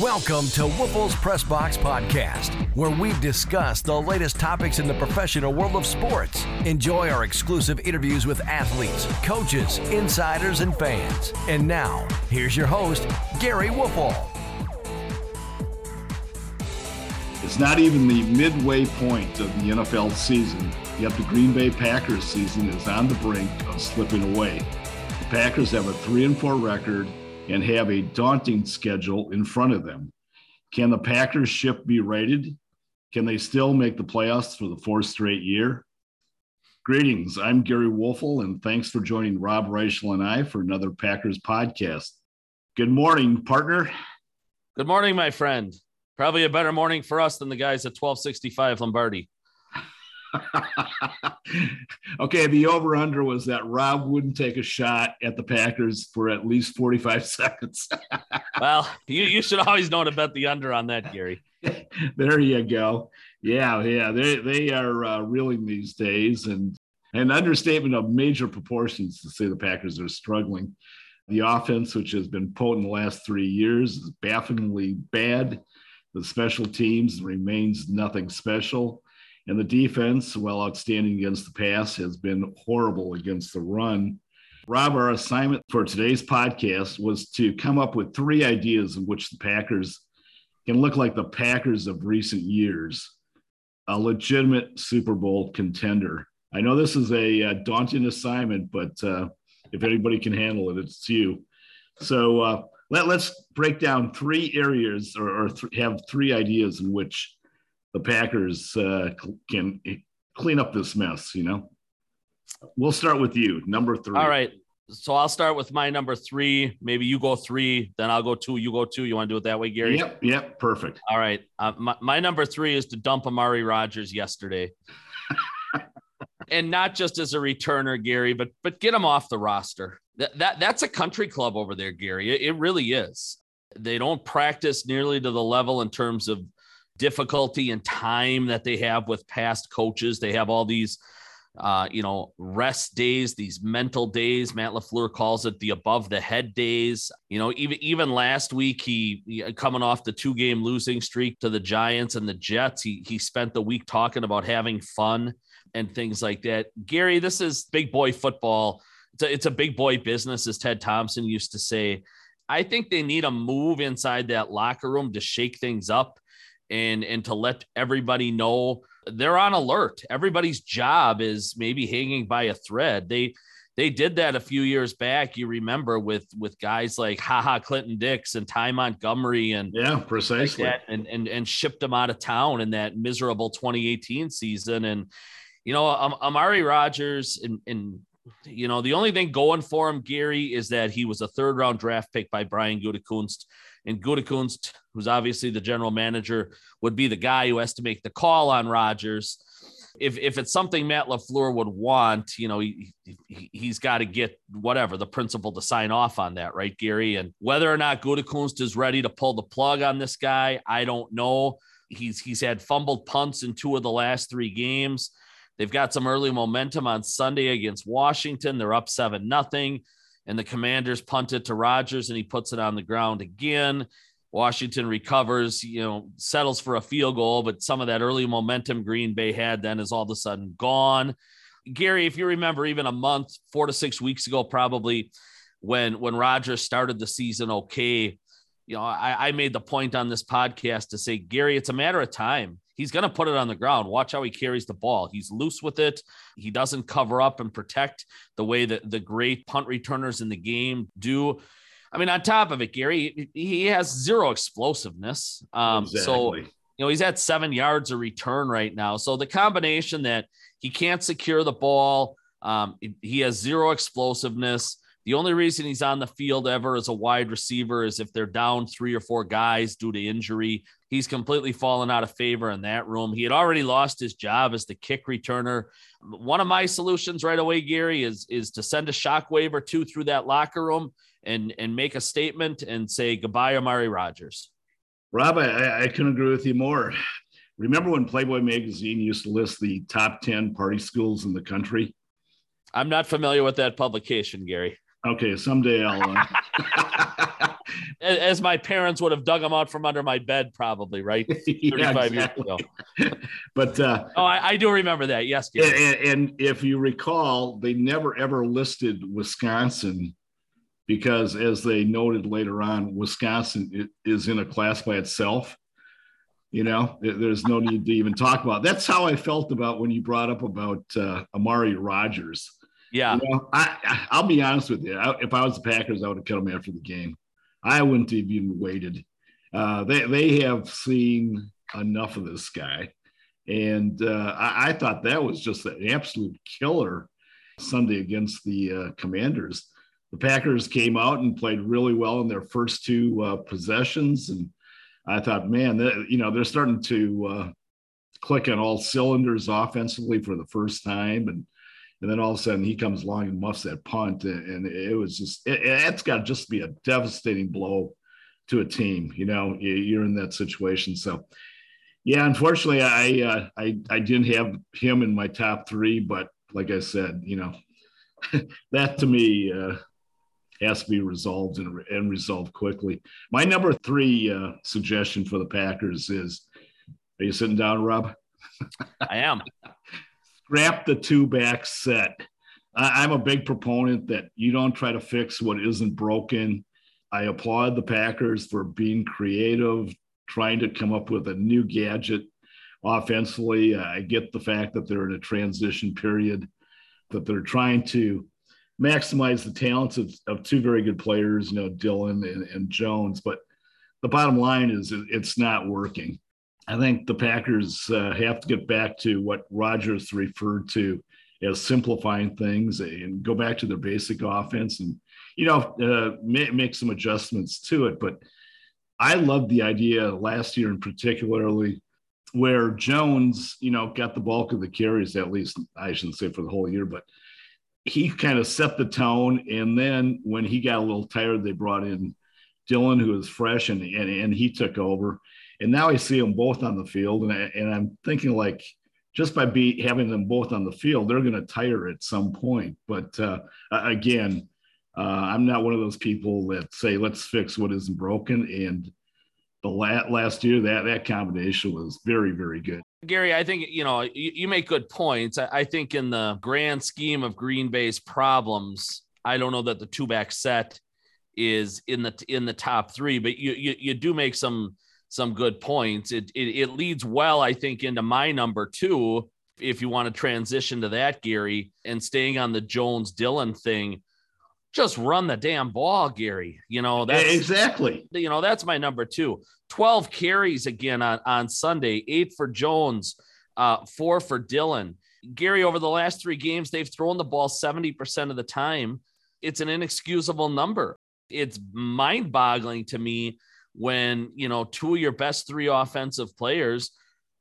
Welcome to Woelfel's Press Box Podcast, where we discuss the latest topics in the professional world of sports. Enjoy our exclusive interviews with athletes, coaches, insiders, and fans. And now, here's your host, Gary Woelfel. It's not even the midway point of the NFL season, yet the Green Bay Packers season is on the brink of slipping away. The Packers have a 3 and 4 record and have a daunting schedule in front of them. Can the Packers ship be rated? Can they still make the playoffs for the fourth straight year? Greetings. I'm Gary Woelfel, and thanks for joining Rob Reischel and I for another Packers podcast. Good morning, partner. Good morning, my friend. Probably a better morning for us than the guys at 1265 Lombardi. okay, the over under was that Rob wouldn't take a shot at the Packers for at least 45 seconds. well, you, you should always know to bet the under on that, Gary. there you go. Yeah, yeah, they, they are uh, reeling these days, and an understatement of major proportions to say the Packers are struggling. The offense, which has been potent the last three years, is bafflingly bad. The special teams remains nothing special. And the defense, while outstanding against the pass, has been horrible against the run. Rob, our assignment for today's podcast was to come up with three ideas in which the Packers can look like the Packers of recent years, a legitimate Super Bowl contender. I know this is a, a daunting assignment, but uh, if anybody can handle it, it's you. So uh, let, us break down three areas or, or th- have three ideas in which the Packers uh, can clean up this mess. You know, we'll start with you, number three. All right. So I'll start with my number three. Maybe you go three, then I'll go two. You go two. You want to do it that way, Gary? Yep. Yep. Perfect. All right. Uh, my, my number three is to dump Amari Rodgers yesterday. and not just as a returner, Gary, but but get him off the roster. That, that that's a country club over there, Gary. It, it really is. They don't practice nearly to the level in terms of difficulty and time that they have with past coaches. They have all these, uh, you know, rest days, these mental days. Matt LaFleur calls it the above the head days. You know, even even last week, he, he coming off the two game losing streak to the Giants and the Jets, he he spent the week talking about having fun and things like that. Gary, this is big boy football. It's a, it's a big boy business, as Ted Thompson used to say. I think they need a move inside that locker room to shake things up and and to let everybody know they're on alert. Everybody's job is maybe hanging by a thread. They they did that a few years back. You remember with with guys like Ha Ha Clinton-Dix and Ty Montgomery and yeah, precisely, like and and and shipped them out of town in that miserable 2018 season. And you know, Amari Rodgers and and you know the only thing going for him, Gary, is that he was a third round draft pick by Brian Gutekunst and Gutekunst, who's obviously the general manager, would be the guy who has to make the call on Rodgers. If, if it's something Matt LaFleur would want, you know, he, he, he's got to get whatever the principal to sign off on that, right, Gary? And whether or not Gutekunst is ready to pull the plug on this guy, I don't know. He's he's had fumbled punts in two of the last three games. They've got some early momentum on Sunday against Washington. They're up seven nothing and the commanders punt it to Rodgers and he puts it on the ground again. Washington recovers, you know, settles for a field goal, but some of that early momentum Green Bay had then is all of a sudden gone. Gary, if you remember, even a month, four to six weeks ago, probably when when Rodgers started the season okay, you know, I, I made the point on this podcast to say, Gary, it's a matter of time he's going to put it on the ground. Watch how he carries the ball. He's loose with it. He doesn't cover up and protect the way that the great punt returners in the game do. I mean, on top of it, Gary, he has zero explosiveness. Um, exactly. So, you know, he's at seven yards of return right now. So the combination that he can't secure the ball, um, he has zero explosiveness. The only reason he's on the field ever as a wide receiver is if they're down three or four guys due to injury. He's completely fallen out of favor in that room. He had already lost his job as the kick returner. One of my solutions right away, Gary, is is to send a shockwave or two through that locker room and and make a statement and say goodbye, Amari Rodgers. Rob, I, I couldn't agree with you more. Remember when Playboy magazine used to list the top 10 party schools in the country? I'm not familiar with that publication, Gary. Okay, someday I'll. Uh, as my parents would have dug them out from under my bed, probably, right? 35 yeah, exactly. years ago. but uh, oh, I, I, do remember that. Yes. And, and if you recall, they never ever listed Wisconsin because, as they noted later on, Wisconsin is in a class by itself. You know, there's no need to even talk about. It. That's how I felt about when you brought up about uh, Amari Rodgers. Yeah, you know, I, I'll be honest with you. I, if I was the Packers, I would have cut him after the game. I wouldn't have even waited. Uh, they they have seen enough of this guy, and uh, I, I, thought that was just an absolute killer Sunday against the uh, Commanders. The Packers came out and played really well in their first two uh, possessions, and I thought, man, that, you know, they're starting to uh, click on all cylinders offensively for the first time, and and then all of a sudden he comes along and muffs that punt, and it was just it, it's got to just be a devastating blow to a team. You know, you're in that situation, so yeah. Unfortunately, I uh, I I didn't have him in my top three, but like I said, you know, that to me uh, has to be resolved and, and resolved quickly. My number three uh, suggestion for the Packers is: Are you sitting down, Rob? I am scrap the two back set. I'm a big proponent that you don't try to fix what isn't broken. I applaud the Packers for being creative, trying to come up with a new gadget offensively. Uh, I get the fact that they're in a transition period, that they're trying to maximize the talents of, of two very good players, you know, Dillon and, and Jones. But the bottom line is it, it's not working. I think the Packers uh, have to get back to what Rodgers referred to as simplifying things and go back to their basic offense and, you know, uh, make, make some adjustments to it. But I love the idea last year in particularly where Jones, you know, got the bulk of the carries, at least I shouldn't say for the whole year, but he kind of set the tone. And then when he got a little tired, they brought in Dillon, who was fresh, and, and, and he took over and now I see them both on the field, and, I, and I'm thinking like just by be having them both on the field, they're going to tire at some point. But uh, again, uh, I'm not one of those people that say let's fix what isn't broken. And the last last year, that that combination was very very good. Gary, I think you know you, you make good points. I, I think in the grand scheme of Green Bay's problems, I don't know that the two back set is in the in the top three, but you you, you do make some some good points. It, it, it leads well, I think, into my number two. If you want to transition to that, Gary, and staying on the Jones Dillon thing, just run the damn ball, Gary. You know, that's exactly, you know, that's my number two. 12 carries again on, on Sunday, eight for Jones, uh, four for Dillon. Gary, over the last three games, they've thrown the ball 70% of the time. It's an inexcusable number. It's mind boggling to me when you know two of your best three offensive players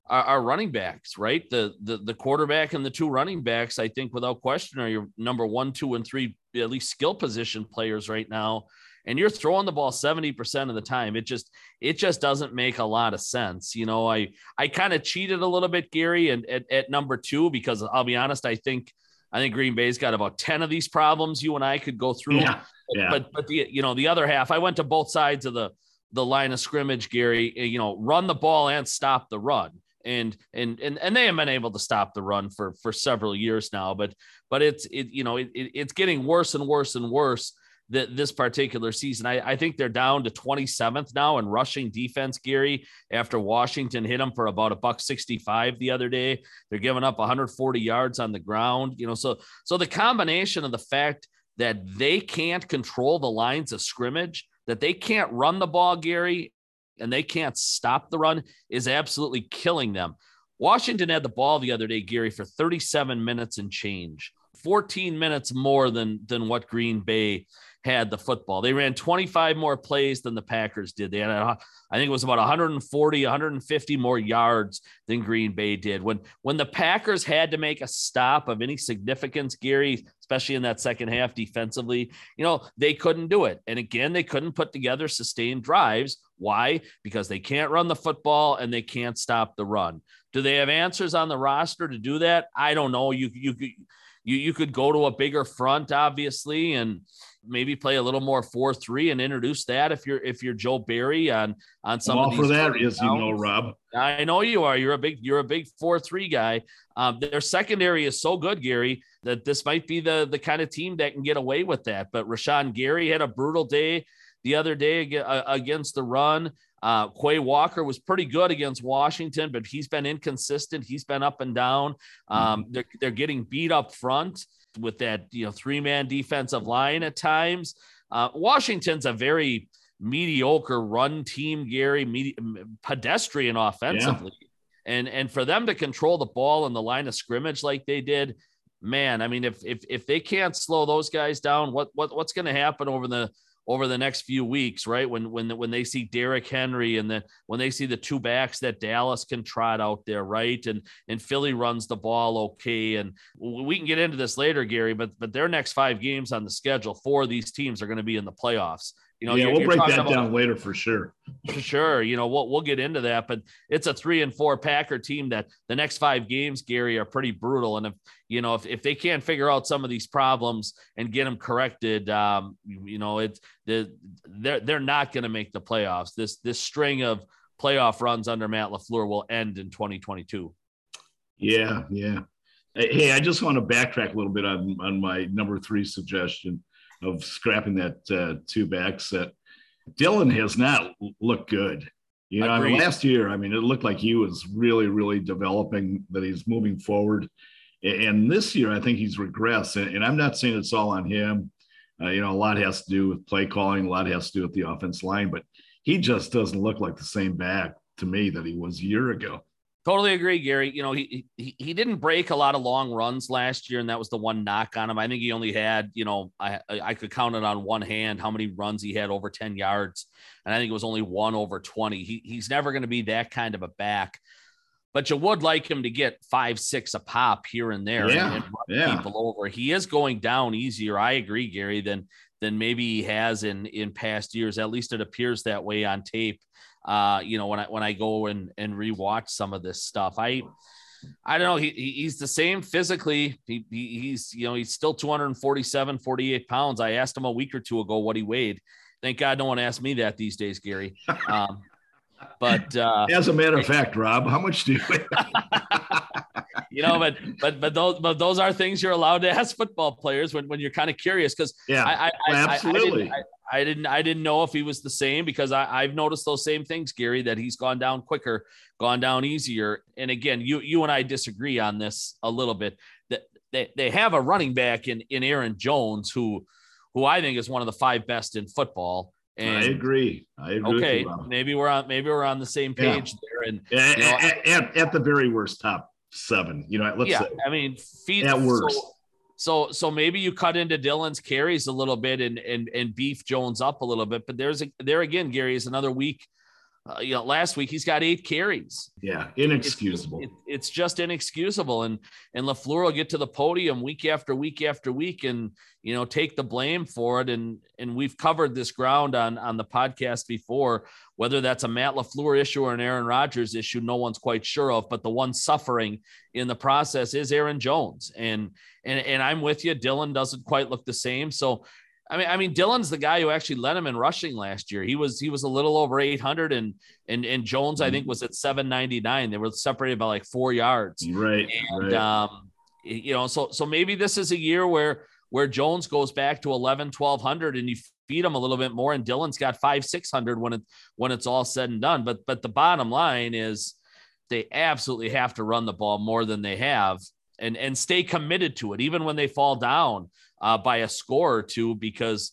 are, are, running backs, right? The, the the quarterback and the two running backs, I think, without question, are your number one, two, and three at least skill position players right now. And you're throwing the ball 70% of the time. It just it just doesn't make a lot of sense. You know, I I kind of cheated a little bit, Gary, and at, at number two, because I'll be honest, I think I think Green Bay's got about 10 of these problems you and I could go through. Yeah. Yeah. But but the you know the other half, I went to both sides of the the line of scrimmage, Gary, eh, you know, run the ball and stop the run. And and and and they have been able to stop the run for for several years now, but but it's it you know it, it it's getting worse and worse and worse that this particular season. I, I think they're down to 27th now in rushing defense, Gary, after Washington hit them for about a buck 65 the other day. They're giving up 140 yards on the ground, you know. So so the combination of the fact that they can't control the lines of scrimmage that they can't run the ball, Gary, and they can't stop the run is absolutely killing them. Washington had the ball the other day, Gary, for 37 minutes and change, 14 minutes more than than what Green Bay had the football. They ran 25 more plays than the Packers did. They had, uh, I think it was about 140, 150 more yards than Green Bay did. When when the Packers had to make a stop of any significance, Gary, especially in that second half defensively, you know, they couldn't do it. And again, they couldn't put together sustained drives. Why? Because they can't run the football and they can't stop the run. Do they have answers on the roster to do that? I don't know. You you you you could go to a bigger front, obviously, and maybe play a little more four three and introduce that if you're if you're Joe Barry on on some I'm of these for that is you know, Rob. I know you are. You're a big you're a big four three guy. Um, their secondary is so good, Gary, that this might be the the kind of team that can get away with that. But Rashan Gary had a brutal day the other day uh, against the run. Uh, Quay Walker was pretty good against Washington, but he's been inconsistent. He's been up and down. Um, mm-hmm. they're, they're getting beat up front with that you know three man defensive line at times. Uh, Washington's a very mediocre run team, Gary, pedestrian offensively. Yeah. And and for them to control the ball in the line of scrimmage like they did, man, I mean, if if if they can't slow those guys down, what what what's going to happen over the over the next few weeks, right? When when when they see Derrick Henry and then when they see the two backs that Dallas can trot out there, right? And and Philly runs the ball okay. And we can get into this later, Gary, but but their next five games on the schedule for these teams are going to be in the playoffs. You know, yeah, we'll break that about, down later for sure. For sure. You know, we'll, we'll get into that, but it's a three and four Packer team that the next five games, Gary, are pretty brutal. And if, you know, if, if they can't figure out some of these problems and get them corrected, um, you know, it's the, they're, they're not going to make the playoffs. This, this string of playoff runs under Matt LaFleur will end in 2022. Yeah. Yeah. Hey, I just want to backtrack a little bit on, on my number three suggestion of scrapping that uh, two back set. Dillon has not looked good. You know, I mean, last year, I mean, it looked like he was really, really developing, that he's moving forward. And this year, I think he's regressed. And I'm not saying it's all on him. Uh, you know, a lot has to do with play calling, a lot has to do with the offense line, but he just doesn't look like the same back to me that he was a year ago. Totally agree, Gary. You know, he, he he didn't break a lot of long runs last year, and that was the one knock on him. I think he only had, you know, I I could count it on one hand how many runs he had over 10 yards. And I think it was only one over 20. He, he's never going to be that kind of a back. But you would like him to get five, six a pop here and there yeah, and, and yeah. people over. He is going down easier. I agree, Gary, than than maybe he has in in past years. At least it appears that way on tape uh, you know, when I when I go and and rewatch some of this stuff, I I don't know. He, he's the same physically. He, he's, you know, he's still 247, 48 pounds. I asked him a week or two ago what he weighed. Thank God no one asked me that these days, Gary. Um, but uh, as a matter of fact, Rob, how much do you weigh? you know, but but but those but those are things you're allowed to ask football players when, when you're kind of curious because yeah, I, I, absolutely. I, I didn't I didn't know if he was the same because I, I've noticed those same things, Gary, that he's gone down quicker, gone down easier. And again, you you and I disagree on this a little bit. That they, they have a running back in in Aaron Jones who who I think is one of the five best in football. And, I agree. I agree. Okay, maybe we're on maybe we're on the same page yeah. there. And you know, at, at, at, the very worst, top seven. You know, let's yeah. Say, I mean, feed at worst. So, so so maybe you cut into Dillon's carries a little bit and and and beef Jones up a little bit. But there's a there again, Gary is another week. Uh, you know, last week he's got eight carries. Yeah, inexcusable. It's, it, it's just inexcusable. And and Lafleur will get to the podium week after week after week, and you know take the blame for it. And and we've covered this ground on on the podcast before. Whether that's a Matt Lafleur issue or an Aaron Rodgers issue, no one's quite sure of. But the one suffering in the process is Aaron Jones. And and and I'm with you. Dillon doesn't quite look the same. So I mean, I mean, Dillon's the guy who actually led him in rushing last year. He was he was a little over 800, and and and Jones I think was at 799. They were separated by like four yards. Right. And right. um, you know, so so maybe this is a year where where Jones goes back to 11, 1200, and you feed him a little bit more, and Dillon's got five, 600 when it when it's all said and done. But but the bottom line is they absolutely have to run the ball more than they have and and stay committed to it even when they fall down uh, by a score or two because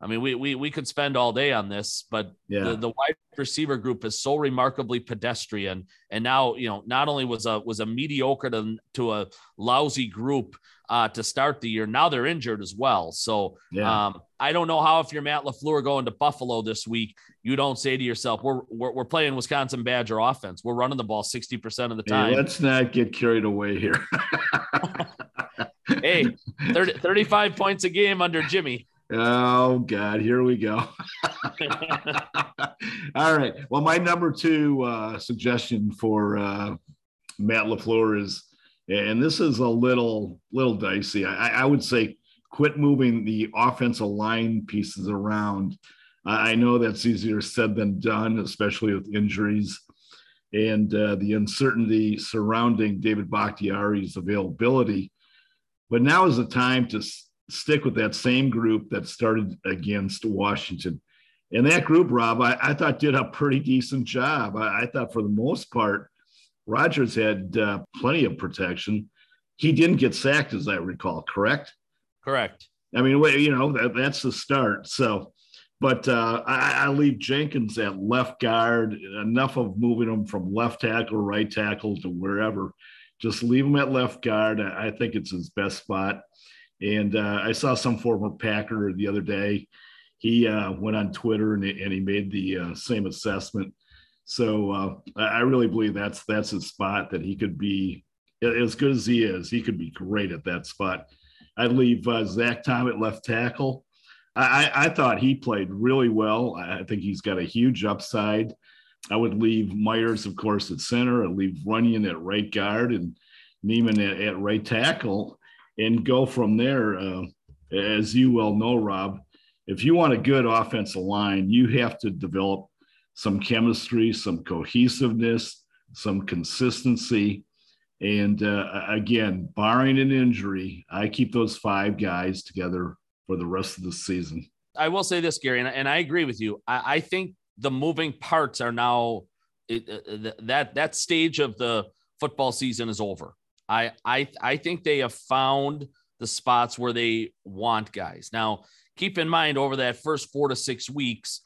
I mean, we, we, we could spend all day on this, but yeah. the, the wide receiver group is so remarkably pedestrian. And now, you know, not only was a, was a mediocre to, to a lousy group uh, to start the year, now they're injured as well. So yeah. um, I don't know how, if you're Matt LaFleur going to Buffalo this week, you don't say to yourself, we're, we're, we're playing Wisconsin Badger offense. We're running the ball 60% of the time. Hey, let's not get carried away here. hey, 30, 35 points a game under Jimmy. Oh God, here we go. All right. Well, my number two uh, suggestion for uh, Matt Lafleur is, and this is a little little dicey. I, I would say quit moving the offensive line pieces around. I know that's easier said than done, especially with injuries and uh, the uncertainty surrounding David Bakhtiari's availability. But now is the time to s- stick with that same group that started against Washington. And that group, Rob, I, I thought did a pretty decent job. I, I thought for the most part, Rodgers had uh, plenty of protection. He didn't get sacked, as I recall, correct? Correct. I mean, you know, that, that's the start. So, but uh, I, I, leave Jenkins at left guard. Enough of moving him from left tackle, right tackle to wherever. Just leave him at left guard. I, I think it's his best spot. And uh, I saw some former Packer the other day. He uh, went on Twitter and, and he made the uh, same assessment. So uh, I really believe that's that's his spot that he could be as good as he is. He could be great at that spot. I'd leave uh, Zach Tom at left tackle. I, I, thought he played really well. I think he's got a huge upside. I would leave Myers, of course, at center. I'd leave Runyan at right guard and Nijman at, at right tackle and go from there. Uh, as you well know, Rob, if you want a good offensive line, you have to develop some chemistry, some cohesiveness, some consistency. And uh, again, barring an injury, I keep those five guys together for the rest of the season. I will say this, Gary, and, and I agree with you. I, I think the moving parts are now it, uh, that that stage of the football season is over. I I I think they have found the spots where they want guys. Now, keep in mind over that first 4 to 6 weeks,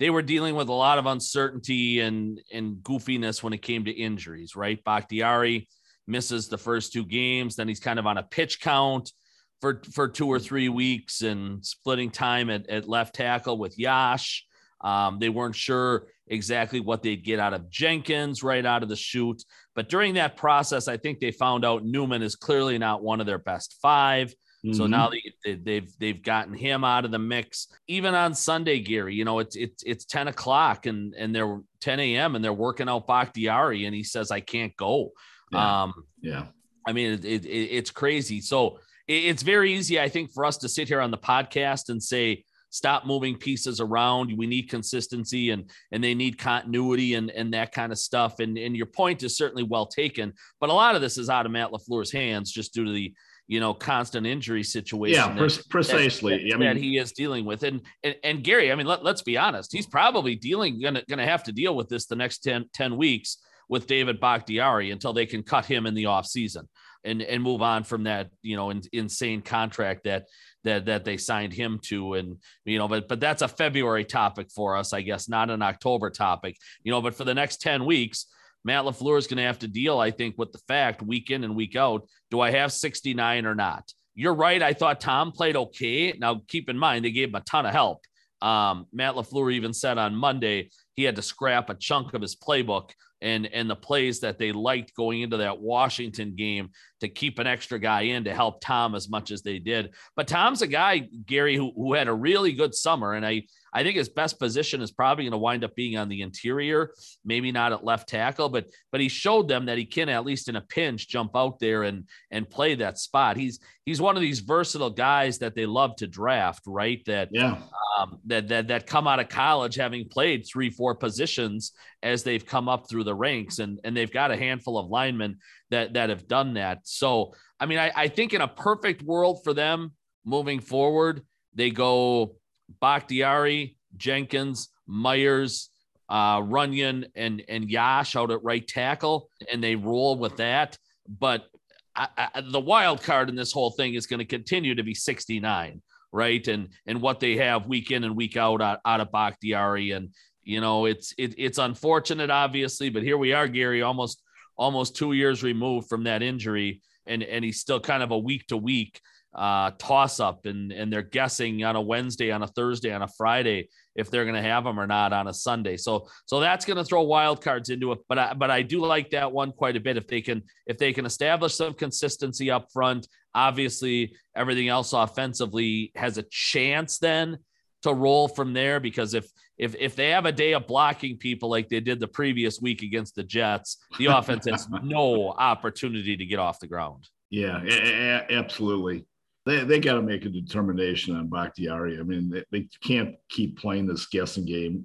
they were dealing with a lot of uncertainty and and goofiness when it came to injuries, right? Bakhtiari misses the first two games, then he's kind of on a pitch count for for two or three weeks and splitting time at, at left tackle with Yosh. Um, they weren't sure exactly what they'd get out of Jenkins right out of the chute. But during that process, I think they found out Newman is clearly not one of their best 5 Mm-hmm. So now they, they, they've they've gotten him out of the mix. Even on Sunday, Gary, you know it's it's it's ten o'clock and and they're ten a.m. and they're working out Bakhtiari and he says I can't go. Yeah. Um, yeah. I mean it, it, it's crazy. So it, it's very easy, I think, for us to sit here on the podcast and say stop moving pieces around. We need consistency and and they need continuity and and that kind of stuff. And and your point is certainly well taken. But a lot of this is out of Matt LaFleur's hands just due to the you know, constant injury situation. Yeah, that, precisely. That, I mean, that he is dealing with, and and, and Gary, I mean, let, let's be honest, he's probably dealing gonna gonna have to deal with this the next 10, 10 weeks with David Bakhtiari until they can cut him in the off season and and move on from that you know in, insane contract that that that they signed him to and you know but but that's a February topic for us I guess not an October topic you know but for the next 10 weeks Matt LaFleur is going to have to deal, I think, with the fact week in and week out do I have 69 or not? You're right. I thought Tom played okay. Now, keep in mind, they gave him a ton of help. Um, Matt LaFleur even said on Monday he had to scrap a chunk of his playbook and and the plays that they liked going into that Washington game to keep an extra guy in to help Tom as much as they did. But Tom's a guy, Gary, who, who had a really good summer. And I I think his best position is probably going to wind up being on the interior, maybe not at left tackle, but but he showed them that he can at least in a pinch jump out there and and play that spot. He's he's one of these versatile guys that they love to draft, right? That yeah, um, that that that come out of college having played three four positions as they've come up through the ranks, and and they've got a handful of linemen that that have done that. So I mean, I, I think in a perfect world for them moving forward, they go Bakhtiari, Jenkins, Myers, uh, Runyan, and and Yosh out at right tackle, and they roll with that. But I, I, the wild card in this whole thing is going to continue to be 69, right? And and what they have week in and week out out, out of Bakhtiari, and you know it's it, it's unfortunate, obviously, but here we are, Gary, almost almost two years removed from that injury, and and he's still kind of a week to week uh, toss up and and they're guessing on a Wednesday, on a Thursday, on a Friday if they're going to have them or not on a Sunday. So so that's going to throw wild cards into it. But I, but I do like that one quite a bit if they can if they can establish some consistency up front. Obviously, everything else offensively has a chance then to roll from there because if if if they have a day of blocking people like they did the previous week against the Jets, the offense has no opportunity to get off the ground. Yeah, a- a- absolutely. they, they got to make a determination on Bakhtiari. I mean, they, they can't keep playing this guessing game.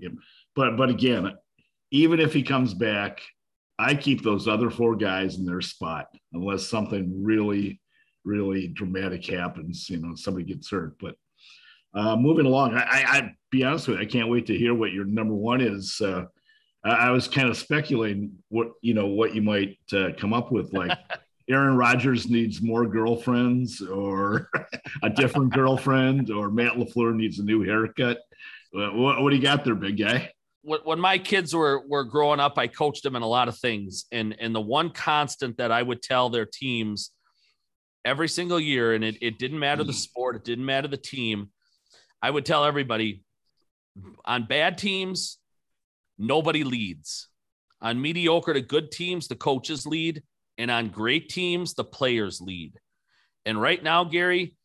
But but again, even if he comes back, I keep those other four guys in their spot unless something really, really dramatic happens. You know, somebody gets hurt. But uh, moving along, I, I, I be honest with you, I can't wait to hear what your number one is. Uh, I, I, was kind of speculating what you know what you might uh, come up with, like. Aaron Rodgers needs more girlfriends or a different girlfriend or Matt LaFleur needs a new haircut. What, what do you got there, big guy? When my kids were, were growing up, I coached them in a lot of things. And, and the one constant that I would tell their teams every single year, and it, it didn't matter the mm. sport, it didn't matter the team. I would tell everybody on bad teams, nobody leads. On mediocre to good teams, the coaches lead and on great teams, the players lead. And right now, Gary,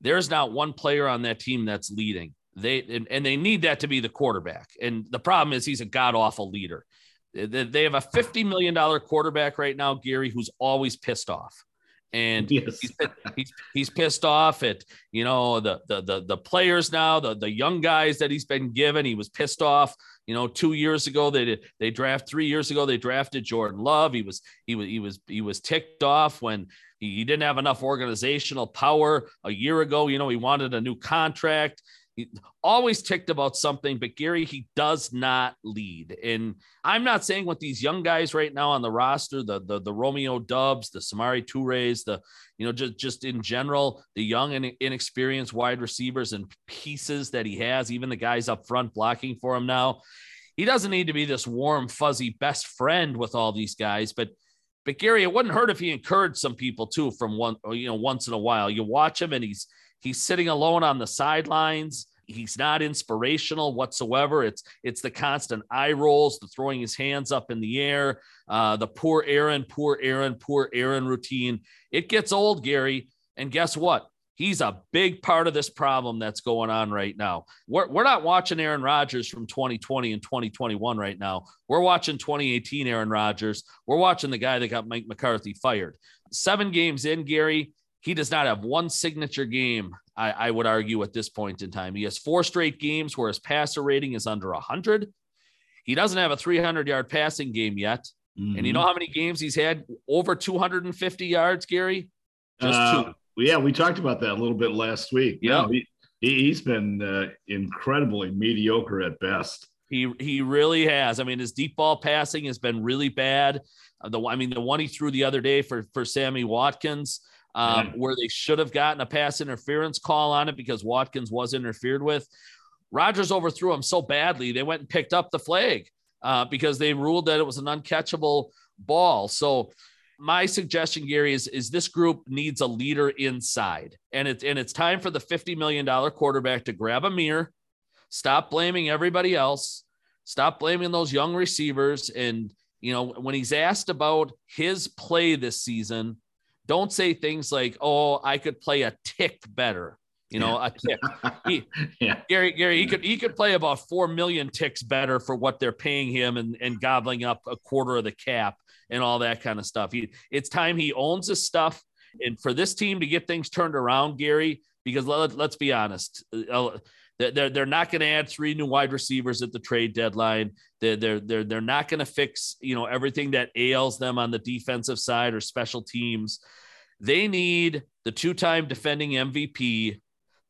there's not one player on that team that's leading. They and, and they need that to be the quarterback. And the problem is he's a god awful leader. They have a $50 million quarterback right now, Gary, who's always pissed off. And yes. he's, he's, he's pissed off at you know the, the the the players now, the the young guys that he's been given. He was pissed off you know, two years ago they did, they draft three years ago they drafted Jordan Love. He was he was he was he was ticked off when he, he didn't have enough organizational power a year ago. You know, he wanted a new contract. Always ticked about something, but Gary, he does not lead. And I'm not saying what these young guys right now on the roster, the the, the Romeo Doubs, the Samori Toure's, the you know just just in general, the young and inexperienced wide receivers and pieces that he has, even the guys up front blocking for him now. He doesn't need to be this warm, fuzzy best friend with all these guys, but but Gary, it wouldn't hurt if he encouraged some people too from one, you know, once in a while. You watch him and he's He's sitting alone on the sidelines. He's not inspirational whatsoever. It's it's the constant eye rolls, the throwing his hands up in the air, uh, the poor Aaron, poor Aaron, poor Aaron routine. It gets old, Gary. And guess what? He's a big part of this problem that's going on right now. We're, we're not watching Aaron Rodgers from 2020 and 2021 right now. We're watching 2018 Aaron Rodgers. We're watching the guy that got Mike McCarthy fired. Seven games in, Gary, he does not have one signature game, I, I, would argue, at this point in time. He has four straight games where his passer rating is under 100. He doesn't have a 300 yard passing game yet. Mm-hmm. And you know mm-hmm. how many games he's had over 250 yards, Gary? Just uh, two. Yeah, we talked about that a little bit last week. Yeah. No, he, he's been uh, incredibly mediocre at best. He he really has. I mean, his deep ball passing has been really bad. Uh, the I mean, the one he threw the other day for for Sammy Watkins um, where they should have gotten a pass interference call on it because Watkins was interfered with. Rodgers overthrew him so badly, they went and picked up the flag uh, because they ruled that it was an uncatchable ball. So, my suggestion, Gary, is, is this group needs a leader inside. And, it, and it's time for the $50 million quarterback to grab a mirror, stop blaming everybody else, stop blaming those young receivers. And, you know, when he's asked about his play this season, don't say things like, "Oh, I could play a tick better." You know, yeah. a tick. He, yeah. Gary, Gary, he could he could play about four million ticks better for what they're paying him and, and gobbling up a quarter of the cap and all that kind of stuff. He, it's time he owns his stuff. And for this team to get things turned around, Gary, because let, let's be honest, uh, they're, they're not going to add three new wide receivers at the trade deadline. They're, they're, they're, they're not going to fix, you know, everything that ails them on the defensive side or special teams. They need the two-time defending MVP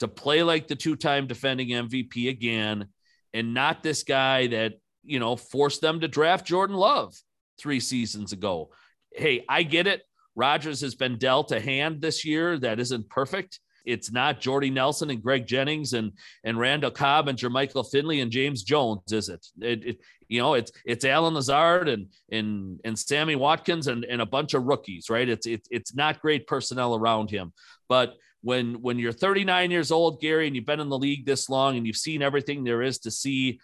to play like the two-time defending MVP again and not this guy that, you know, forced them to draft Jordan Love three seasons ago. Hey, I get it. Rodgers has been dealt a hand this year that isn't perfect it's not Jordy Nelson and Greg Jennings and and Randall Cobb and Jermichael Finley and James Jones, is it? it, it you know, it's it's Allen Lazard and and and Sammy Watkins and, and a bunch of rookies, right? It's it's it's not great personnel around him. But when when you're 39 years old, Gary, and you've been in the league this long and you've seen everything there is to see,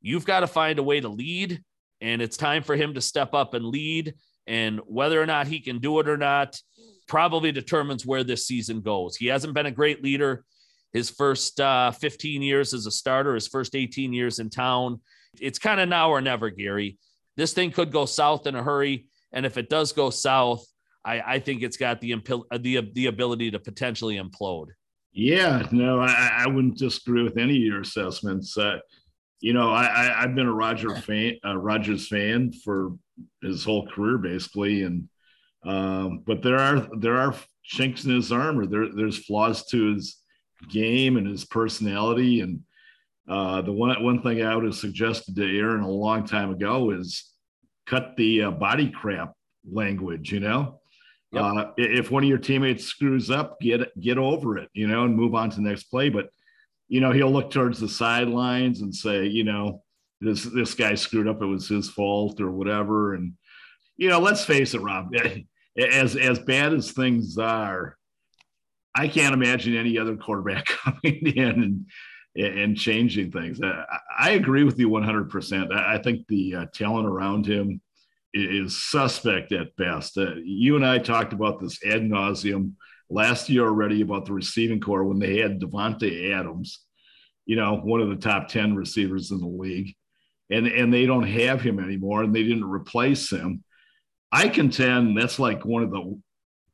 you've got to find a way to lead. And it's time for him to step up and lead. And whether or not he can do it or not, probably determines where this season goes. He hasn't been a great leader his first uh, 15 years as a starter, his first 18 years in town. It's kind of now or never, Gary. This thing could go south in a hurry. And if it does go south, I, I think it's got the the the ability to potentially implode. Yeah, no, I, I wouldn't disagree with any of your assessments. Uh, you know, I, I have been a Roger fan, uh, Rodgers fan for his whole career basically, and um, but there are there are chinks in his armor. There there's flaws to his game and his personality. And uh, the one one thing I would have suggested to Aaron a long time ago is cut the uh, body crap language. You know, yep. uh, if one of your teammates screws up, get get over it. You know, and move on to the next play. But you know, he'll look towards the sidelines and say, you know, this this guy screwed up. It was his fault or whatever. And you know, let's face it, Rob. As as bad as things are, I can't imagine any other quarterback coming in and and changing things. I, I agree with you 100%. I, think the uh, talent around him is suspect at best. Uh, you and I talked about this ad nauseum last year already about the receiving core when they had Davante Adams, you know, one of the top 10 receivers in the league. And, and they don't have him anymore and they didn't replace him. I contend that's like one of the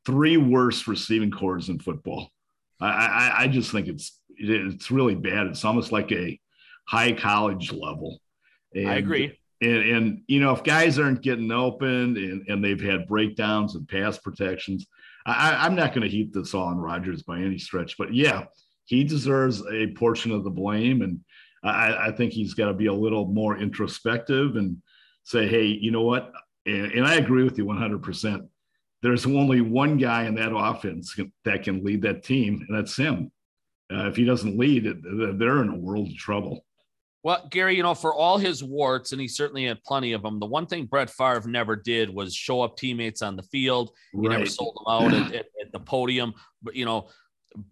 three worst receiving cores in football. I, I, I just think it's it's really bad. It's almost like a high college level. And, I agree. And, and you know, if guys aren't getting open and, and they've had breakdowns and pass protections, I, I'm not going to heap this all on Rodgers by any stretch. But yeah, he deserves a portion of the blame, and I, I think he's got to be a little more introspective and say, hey, you know what? And, and I agree with you 100 percent there's only one guy in that offense that can lead that team, and that's him. Uh, if he doesn't lead, they're in a world of trouble. Well, Gary, you know, for all his warts, and he certainly had plenty of them, the one thing Brett Favre never did was show up teammates on the field. He right. never sold them out at, at, at, the podium. But, you know,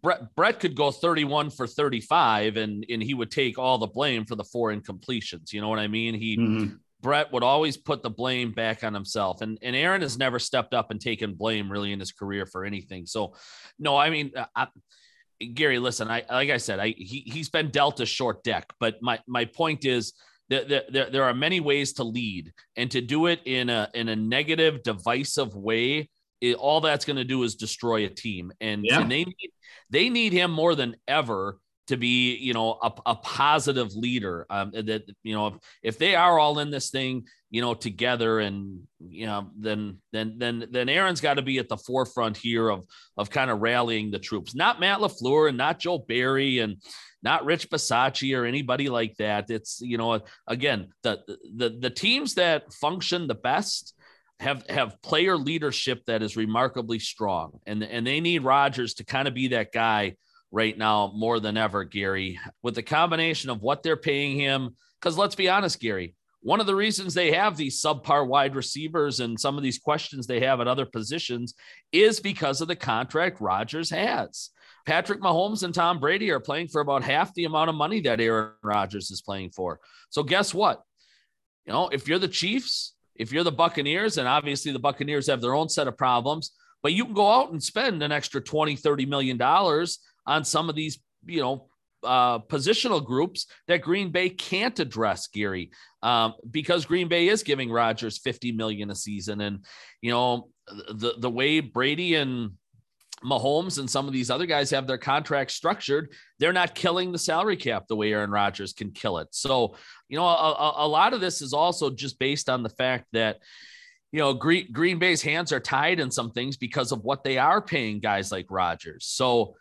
Brett, Brett could go 31 for 35 and, and he would take all the blame for the four incompletions. You know what I mean? He, mm-hmm. Brett would always put the blame back on himself. And, and Aaron has never stepped up and taken blame really in his career for anything. So, no, I mean, uh, I, Gary, listen, I, like I said, I, he, he's been dealt a short deck, but my, my point is that there, there, there are many ways to lead and to do it in a, in a negative, divisive way. It, all that's going to do is destroy a team. And, yeah. and they, need, they need him more than ever to be, you know, a, a positive leader. Um, that you know, if, if they are all in this thing, you know, together, and you know, then then then then Aaron's got to be at the forefront here of of kind of rallying the troops. Not Matt LaFleur and not Joe Barry and not Rich Bisaccia or anybody like that. It's you know, again, the the the teams that function the best have have player leadership that is remarkably strong, and and they need Rodgers to kind of be that guy right now more than ever, Gary, with the combination of what they're paying him. Because let's be honest, Gary, one of the reasons they have these subpar wide receivers and some of these questions they have at other positions is because of the contract Rodgers has. Patrick Mahomes and Tom Brady are playing for about half the amount of money that Aaron Rodgers is playing for. So guess what? You know, if you're the Chiefs, if you're the Buccaneers, and obviously the Buccaneers have their own set of problems, but you can go out and spend an extra 20, 30 million dollars on some of these, you know, uh, positional groups that Green Bay can't address, Gary, um, because Green Bay is giving Rodgers 50 million a season. And, you know, the, the way Brady and Mahomes and some of these other guys have their contracts structured, they're not killing the salary cap the way Aaron Rodgers can kill it. So, you know, a, a lot of this is also just based on the fact that, you know, Green, Green Bay's hands are tied in some things because of what they are paying guys like Rodgers. So,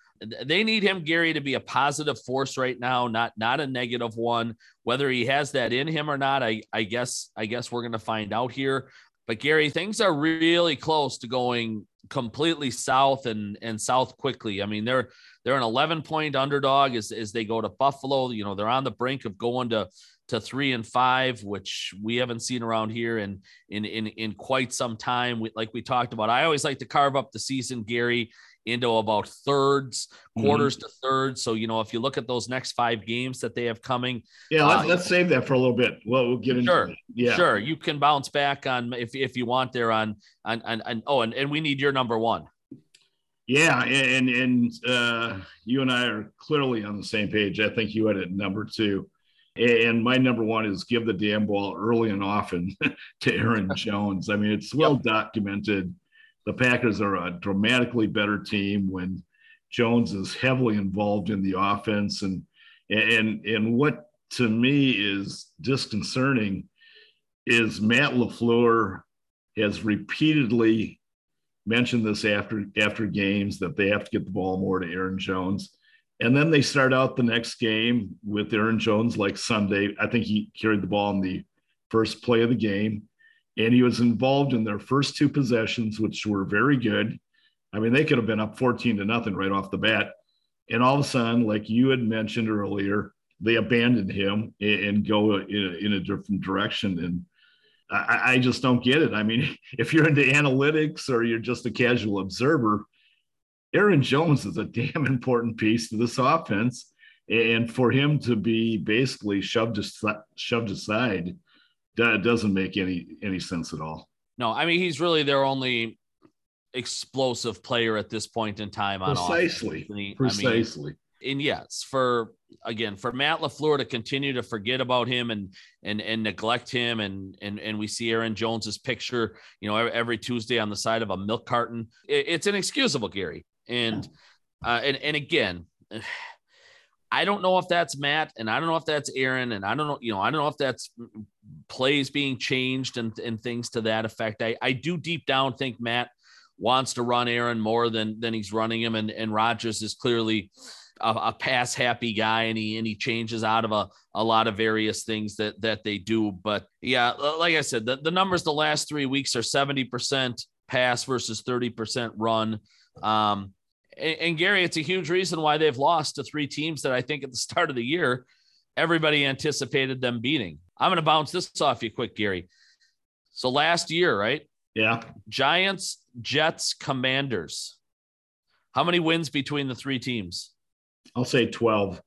they need him, Gary, to be a positive force right now, not not a negative one. Whether he has that in him or not, I I guess I guess we're gonna find out here. But Gary, things are really close to going completely south and and south quickly. I mean, they're they're an 11 point underdog as, as they go to Buffalo. You know, they're on the brink of going to to three and five, which we haven't seen around here in in in, in quite some time. We, like we talked about, I always like to carve up the season, Gary, into about thirds, mm-hmm. quarters mm-hmm. to thirds. So, you know, if you look at those next five games that they have coming. Yeah, let's, uh, let's save that for a little bit. Well, we'll get into sure, it. Yeah. Sure. You can bounce back on if, if you want there on, on, on, on oh, and, and we need your number one. Yeah, and and uh, you and I are clearly on the same page. I think you had it number two, and my number one is give the damn ball early and often to Aaron Jones. I mean, it's well yep. documented the Packers are a dramatically better team when Jones is heavily involved in the offense. And and and what to me is disconcerting is Matt LaFleur has repeatedly mentioned this after after games that they have to get the ball more to Aaron Jones. And then they start out the next game with Aaron Jones like Sunday. I think he carried the ball in the first play of the game. And he was involved in their first two possessions, which were very good. I mean, they could have been up 14 to nothing right off the bat. And all of a sudden, like you had mentioned earlier, they abandon him and go in a, in a different direction. And I, I, just don't get it. I mean, if you're into analytics or you're just a casual observer, Aaron Jones is a damn important piece to this offense. And for him to be basically shoved shoved aside doesn't make any any sense at all. No, I mean he's really their only explosive player at this point in time on precisely, offense. precisely. I mean, and yes, for again for Matt LaFleur to continue to forget about him and and and neglect him, and and and we see Aaron Jones's picture, you know, every Tuesday on the side of a milk carton. it's inexcusable, Gary. And uh, and and again. I don't know if that's Matt and I don't know if that's Aaron and I don't know, you know, I don't know if that's plays being changed and, and things to that effect. I, I do deep down think Matt wants to run Aaron more than than he's running him and, and Rodgers is clearly a, a, pass happy guy and he and he changes out of a, a lot of various things that that they do. But yeah, like I said, the, the numbers the last three weeks are 70% pass versus 30% run. Um, and, and Gary, it's a huge reason why they've lost to three teams that I think at the start of the year, everybody anticipated them beating. I'm going to bounce this off you quick, Gary. So last year, right? Yeah. Giants, Jets, Commanders. How many wins between the three teams? I'll say 12.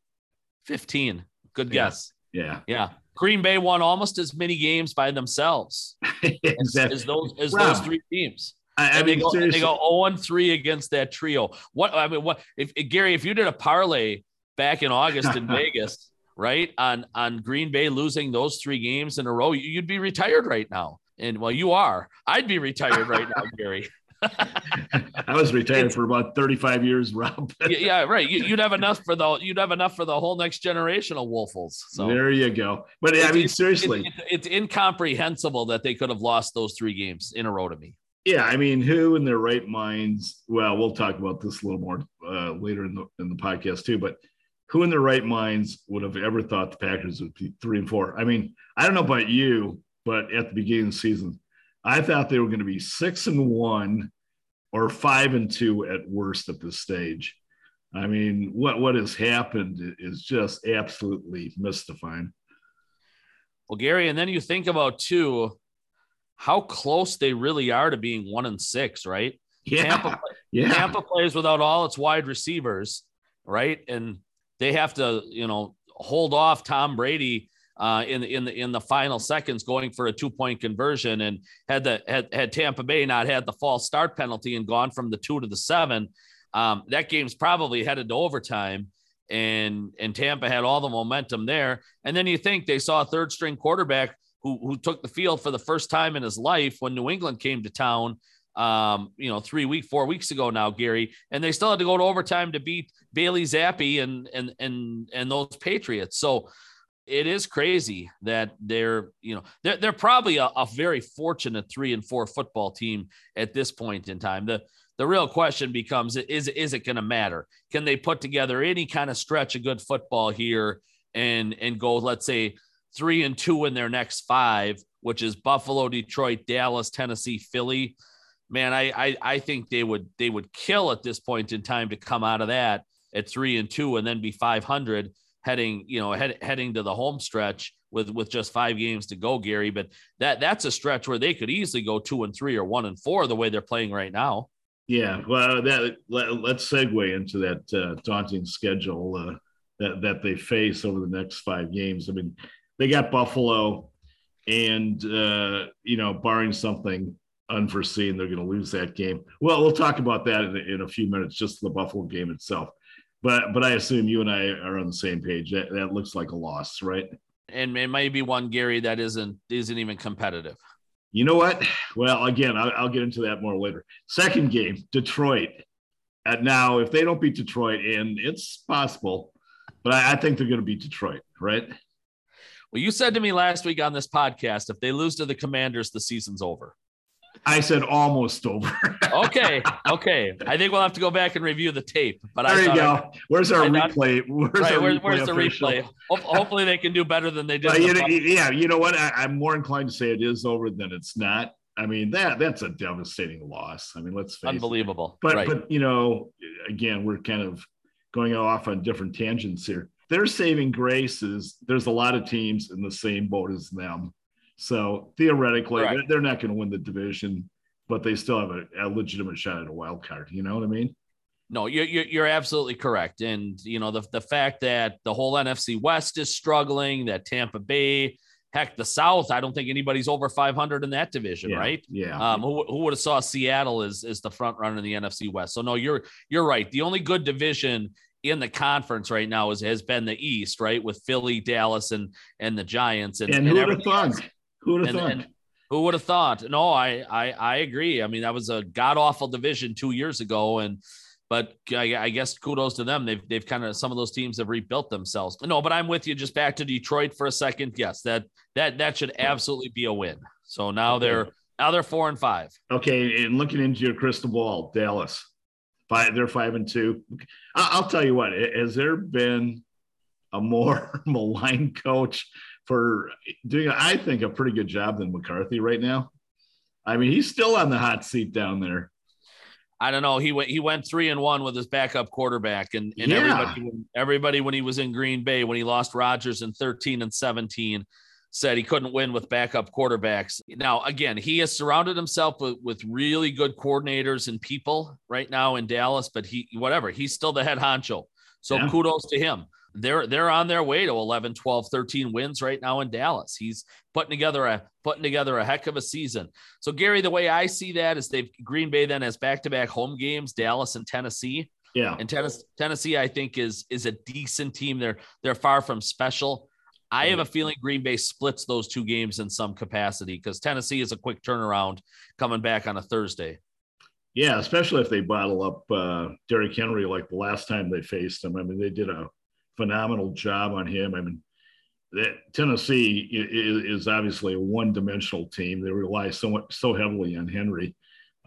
15. Good guess. Yeah. Yeah. Green Bay won almost as many games by themselves exactly. as, those as those three teams. I, I mean, they go, they go 0 3 against that trio. What I mean, what if, if Gary, if you did a parlay back in August in Vegas, right, on on Green Bay losing those three games in a row, you'd be retired right now. And well, you are. I'd be retired right now, Gary. I was retired it's, for about 35 years, Rob. yeah, right. You, would have enough for the you'd have enough for the whole next generation of Woelfels. So there you go. But I mean, seriously, it's, it's, incomprehensible that they could have lost those three games in a row to me. Yeah, I mean, who in their right minds? Well, we'll talk about this a little more uh, later in the in the podcast too. But who in their right minds would have ever thought the Packers would be three and four? I mean, I don't know about you, but at the beginning of the season, I thought they were going to be six and one or five and two at worst at this stage. I mean, what what has happened is just absolutely mystifying. Well, Gary, and then you think about too how close they really are to being one and six, right? Yeah. Tampa, yeah. Tampa plays without all its wide receivers, right? And they have to, you know, hold off Tom Brady uh, in the in the in the final seconds going for a two point conversion and had the had, had Tampa Bay not had the false start penalty and gone from the two to the seven, um, that game's probably headed to overtime. And and Tampa had all the momentum there. And then you think they saw a third string quarterback who who took the field for the first time in his life when New England came to town um, you know, three week, four weeks ago now, Gary, and they still had to go to overtime to beat Bailey Zappe and and and and those Patriots. So it is crazy that they're you know they're, they're probably a, a, very fortunate three and four football team at this point in time. The the real question becomes is is it going to matter? Can they put together any kind of stretch of good football here and and go let's say three and two in their next five which is buffalo detroit dallas tennessee philly man i i, I think they would they would kill at this point in time to come out of that at three and two and then be 500 heading, you know, head, heading to the home stretch with with just five games to go, Gary. But that that's a stretch where they could easily go two and three or one and four the way they're playing right now. Yeah, well, that let, us segue into that uh, daunting schedule uh, that that they face over the next five games. I mean, they got Buffalo, and uh, you know, barring something unforeseen, they're going to lose that game. Well, we'll talk about that in, in a few minutes. Just the Buffalo game itself but but I assume you and I are on the same page. That, that looks like a loss, right? And it might be one Gary that isn't isn't even competitive. You know what? Well, again, I'll, I'll get into that more later. Second game, Detroit. Uh, now, if they don't beat Detroit, and it's possible, but I, I think they're going to beat Detroit, right? Well, you said to me last week on this podcast, if they lose to the Commanders, the season's over. I said almost over. okay, okay. I think we'll have to go back and review the tape. But there I you go. I, where's our replay? Where's, right, our where, replay where's the replay? Ho- hopefully, they can do better than they did. Uh, you know, yeah, you know what? I, am more inclined to say it is over than it's not. I mean that that's a devastating loss. I mean, let's face it. Unbelievable. But right. but you know, again, we're kind of going off on different tangents here. Their saving grace is there's a lot of teams in the same boat as them. So theoretically, Correct. they're, they're not going to win the division, but they still have a, a legitimate shot at a wild card. You know what I mean? No, you're, you're absolutely correct, and you know the the fact that the whole NFC West is struggling, that Tampa Bay, heck, the South, I don't think anybody's over 500 in that division, Yeah, right? Yeah. Um, who, who would have saw Seattle as, as the front runner in the NFC West? So no, you're you're right. The only good division in the conference right now is has been the East, right, with Philly, Dallas, and and the Giants, and, and who would have thought? Who would have thought? and who would have thought? No, I I I agree. I mean, that was a god awful division two years ago, and but I, I guess kudos to them. They've they've kind of some of those teams have rebuilt themselves. No, but I'm with you. Just back to Detroit for a second. Yes, that that that should absolutely be a win. So now Okay. they're now they're four and five. Okay, and looking into your crystal ball, Dallas, five, they're five and two. I'll tell you what, has there been a more maligned coach for doing, I think, a pretty good job than McCarthy right now? I mean, he's still on the hot seat down there. I don't know. He went he went three and one with his backup quarterback, and, and Yeah. everybody everybody when he was in Green Bay when he lost Rodgers in thirteen and seventeen said he couldn't win with backup quarterbacks. Now again, he has surrounded himself with, with really good coordinators and people right now in Dallas, but he whatever he's still the head honcho. So Yeah. kudos to him. They're they're on their way to 11, 12, 13 wins right now in Dallas. He's putting together a putting together a heck of a season. So Gary, the way I see that is they've Green Bay then has back-to-back home games, Dallas and Tennessee. Yeah. And Tennessee, Tennessee, I think is is a decent team. They're they're far from special. I have a feeling Green Bay splits those two games in some capacity because Tennessee is a quick turnaround coming back on a Thursday. Yeah, especially if they bottle up uh, Derrick Henry like the last time they faced him. I mean, they did a phenomenal job on him. I mean, that Tennessee is, obviously a one-dimensional team. They rely so much, so heavily on Henry.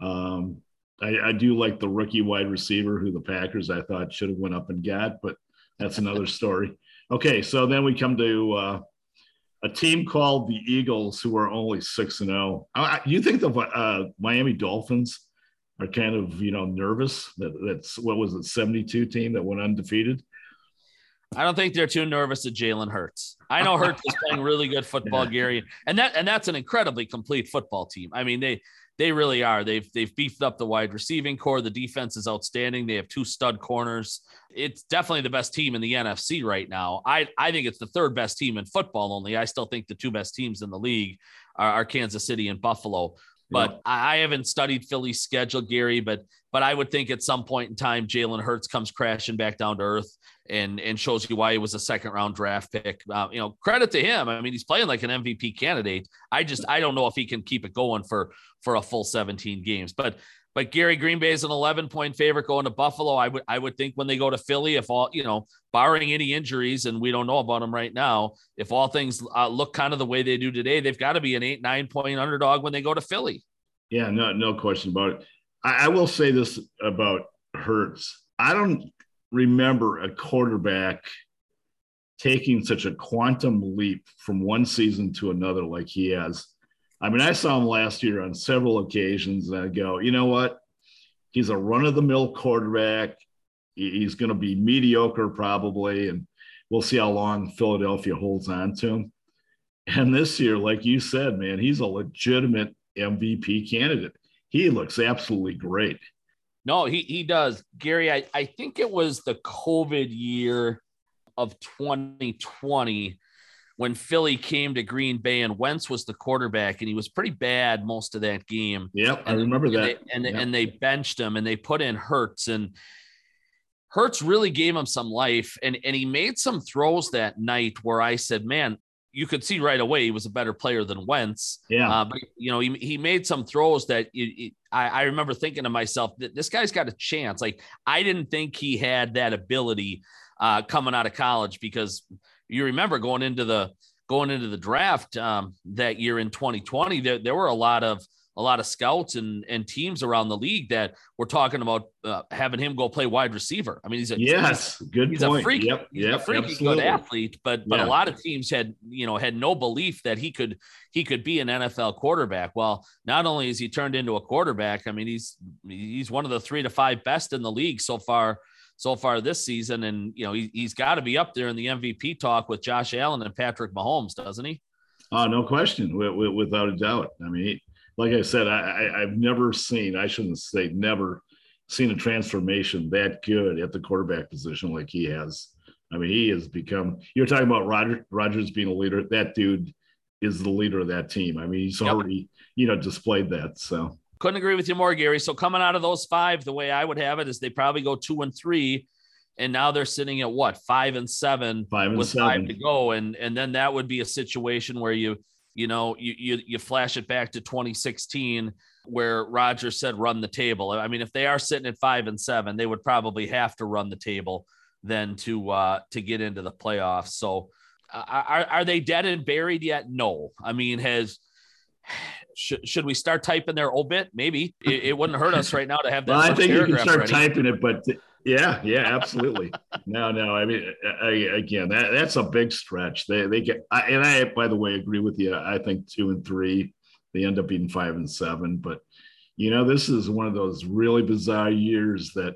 Um, I, I do like the rookie wide receiver who the Packers I thought should have went up and got, but that's another story. Okay, so then we come to uh, a team called the Eagles, who are only six and zero. Uh, You think the uh, Miami Dolphins? are kind of you know nervous that that's what was it 72 team that went undefeated I don't think they're too nervous at Jalen Hurts. I know Hurts is playing really good football, Yeah. Gary, and that and that's an incredibly complete football team. I mean, they they really are. They've they've beefed up the wide receiving core. The defense is outstanding. They have two stud corners. It's definitely the best team in the NFC right now. I I think it's the third best team in football. Only I still think the two best teams in the league are, are Kansas City and Buffalo. But I I haven't studied Philly's schedule, Gary. But but I would think at some point in time, Jalen Hurts comes crashing back down to earth and and shows you why he was a second round draft pick. Uh, you know, credit to him. I mean, he's playing like an MVP candidate. I just I don't know if he can keep it going for for a full 17 games. But but Gary Green Bay is an 11 point favorite going to Buffalo. I would I would think when they go to Philly, if all you know, barring any injuries, and we don't know about them right now, if all things uh, look kind of the way they do today, they've got to be an eight nine point underdog when they go to Philly. yeah no no question about it I, I will say this about Hurts I don't remember a quarterback taking such a quantum leap from one season to another like he has I mean I saw him last year on several occasions and I go you know what he's a run of the mill quarterback He- he's going to be mediocre probably and we'll see how long Philadelphia holds on to him And this year, like you said, man, he's a legitimate MVP candidate. He looks absolutely great. No, he he does. Gary, I, I think it was the COVID year of 2020 when Philly came to Green Bay and Wentz was the quarterback and he was pretty bad most of that game. Yep, I And- remember and that. They, and, Yep. and they benched him and they put in Hurts and Hurts really gave him some life and and he made some throws that night where I said, man, you could see right away he was a better player than Wentz. Yeah. Uh, but you know, he, he made some throws that it, it, I, I remember thinking to myself that this guy's got a chance. Like I didn't think he had that ability uh, coming out of college because you remember going into the going into the draft um, that year in 2020, there, there were a lot of a lot of scouts and, and teams around the league that were talking about uh, having him go play wide receiver. I mean, he's a yes, he's, good he's point. a freak, yep, he's yep, a freaky absolutely. good athlete, but but Yeah. a lot of teams had you know had no belief that he could he could be an NFL quarterback. Well, not only is he turned into a quarterback, I mean he's he's one of the three to five best in the league so far so far this season, and you know he, he's got to be up there in the MVP talk with Josh Allen and Patrick Mahomes, doesn't he? Oh, no question, wi- wi- without a doubt. I mean, he- like I said, I, I, I've never seen, I shouldn't say never seen a transformation that good at the quarterback position like he has. I mean, he has become, you're talking about Roger, Rodgers being a leader. That dude is the leader of that team. I mean, he's Yep. already, you know, displayed that. So, Couldn't agree with you more, Gary. So coming out of those five, the way I would have it is they probably go two and three, and now they're sitting at what five and seven five and with five to go, and and then that would be a situation where you you know you you, you flash it back to 2016 where Roger said run the table. I mean, if they are sitting at five and seven, they would probably have to run the table then to uh to get into the playoffs. So uh, are are they dead and buried yet? No. I mean, has should, should we start typing their obit? Maybe it, it wouldn't hurt us right now to have that. Well, I think you can start ready. typing it, but yeah, yeah, absolutely. no, no. I mean, I, again, that, that's a big stretch. They they get, I, and I, by the way, agree with you. I think two and three, they end up being five and seven. But you know, this is one of those really bizarre years that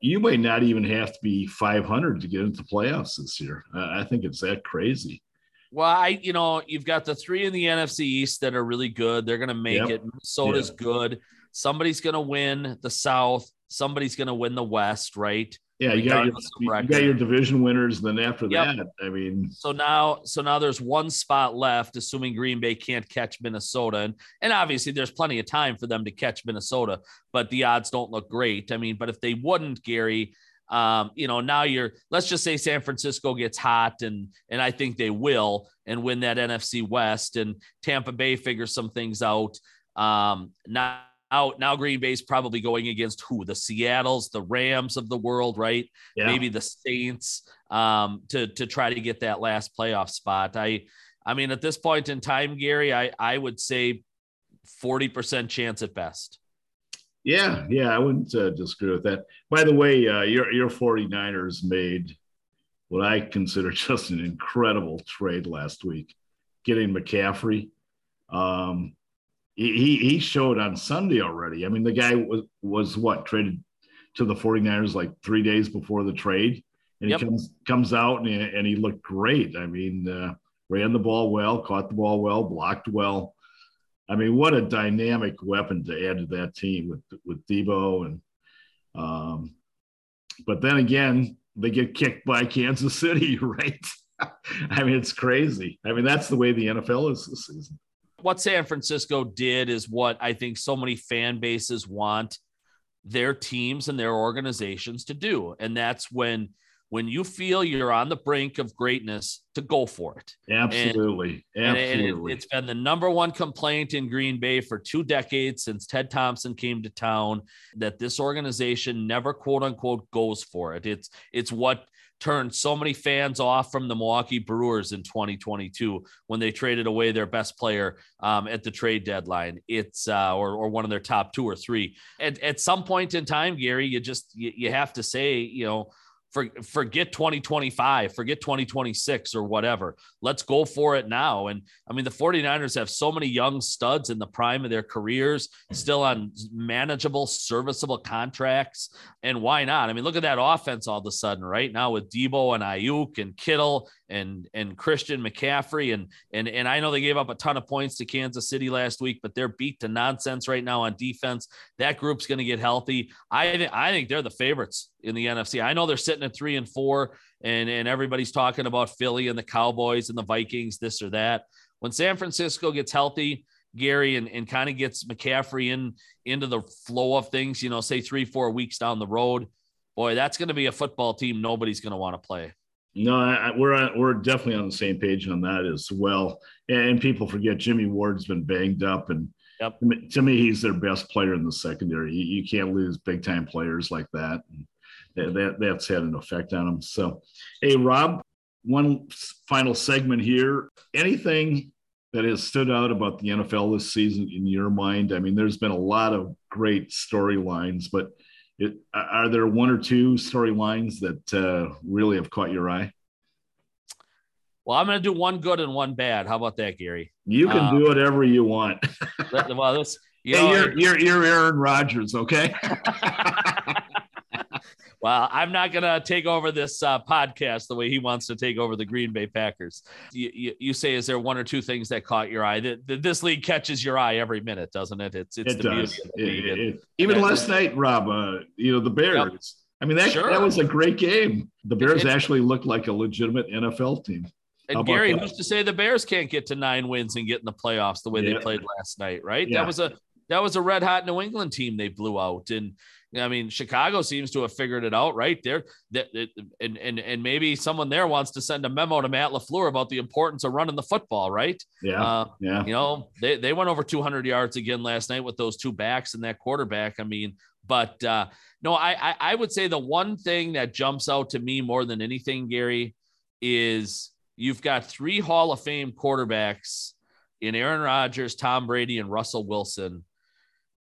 you may not even have to be 500 to get into playoffs this year. I think it's that crazy. Well, I, you know, you've got the three in the NFC East that are really good. They're going to make Yep. it. Minnesota's good. Somebody's going to win the South. Somebody's going to win the West, right? Yeah, you got your you got your division winners. Then after Yep. that, I mean, So now, so now there's one spot left, assuming Green Bay can't catch Minnesota, and and obviously there's plenty of time for them to catch Minnesota, but the odds don't look great. I mean, but if they wouldn't, Gary, um, you know, now you're let's just say San Francisco gets hot, and and I think they will, and win that NFC West, and Tampa Bay figures some things out. Um, now. Now, now Green Bay's probably going against who? The Seattle's, the Rams of the world, right? yeah. maybe the Saints um, to to try to get that last playoff spot. I I mean, at this point in time, Gary, I I would say forty percent chance at best. Yeah, yeah, I wouldn't uh, disagree with that. By the way, uh, your your 49ers made what I consider just an incredible trade last week, getting McCaffrey. Um, he, he showed on Sunday already. I mean, the guy was was what traded to the 49ers like three days before the trade, and Yep. he comes comes out and he, and he looked great. I mean, uh, ran the ball well, caught the ball well, blocked well. I mean, what a dynamic weapon to add to that team with with Deebo and um, but then again, they get kicked by Kansas City, right? I mean, it's crazy. I mean, that's the way the NFL is this season. What San Francisco did is what I think so many fan bases want their teams and their organizations to do, and that's when when you feel you're on the brink of greatness to go for it. Absolutely, And it- absolutely. it's been the number one complaint in Green Bay for two decades since Ted Thompson came to town that this organization never quote unquote goes for it. It's it's what turned so many fans off from the Milwaukee Brewers in 2022 when they traded away their best player um, at the trade deadline. It's uh, or or one of their top two or three. At at some point in time, Gary, you just you, you have to say you know. For, forget 2025, forget 2026 or whatever. Let's go for it now. And I mean, the 49ers have so many young studs in the prime of their careers, still on manageable, serviceable contracts. And why not? I mean, look at that offense all of a sudden, right now with Deebo and Aiyuk and Kittle and and Christian McCaffrey. And and and I know they gave up a ton of points to Kansas City last week, but they're beat to nonsense right now on defense. That group's going to get healthy. I think I think they're the favorites in the NFC. I know they're sitting at three and four, and and everybody's talking about Philly and the Cowboys and the Vikings, this or that. When San Francisco gets healthy, Gary, and, and kind of gets McCaffrey in into the flow of things, you know, say three, four weeks down the road, boy, that's going to be a football team nobody's going to want to play. No, I, we're uh, we're definitely on the same page on that as well. And people forget Jimmy Ward's been banged up, and yep. to me, he's their best player in the secondary. You, you can't lose big time players like that. That, that. That's had an effect on them. So, hey, Rob, one final segment here. Anything that has stood out about the NFL this season in your mind? I mean, there's been a lot of great storylines, but it, are there one or two storylines that uh, really have caught your eye? Well, I'm going to do one good and one bad. How about that, Gary? You can um, do whatever you want. well, this you hey, know, you're, you're you're Aaron Rodgers, okay? Well, I'm not going to take over this uh, podcast the way he wants to take over the Green Bay Packers. You, you, you, say, is there one or two things that caught your eye? The, the, this league catches your eye every minute, doesn't it? It's, it's it the does. beauty of the it, it, Even last night, Rob, uh, you know, the Bears. Yep. I mean, that, sure. that was a great game. The Bears actually looked like a legitimate NFL team. And Gary, that? who's to say the Bears can't get to nine wins and get in the playoffs the way yeah. they played last night, right? Yeah. That was a that was a red hot New England team they blew out. And I mean, Chicago seems to have figured it out, right? There, that and and and maybe someone there wants to send a memo to Matt LaFleur about the importance of running the football, right? Yeah, uh, yeah. You know, they they went over 200 yards again last night with those two backs and that quarterback. I mean, but uh, no, I, I I would say the one thing that jumps out to me more than anything, Gary, is you've got three Hall of Fame quarterbacks in Aaron Rodgers, Tom Brady, and Russell Wilson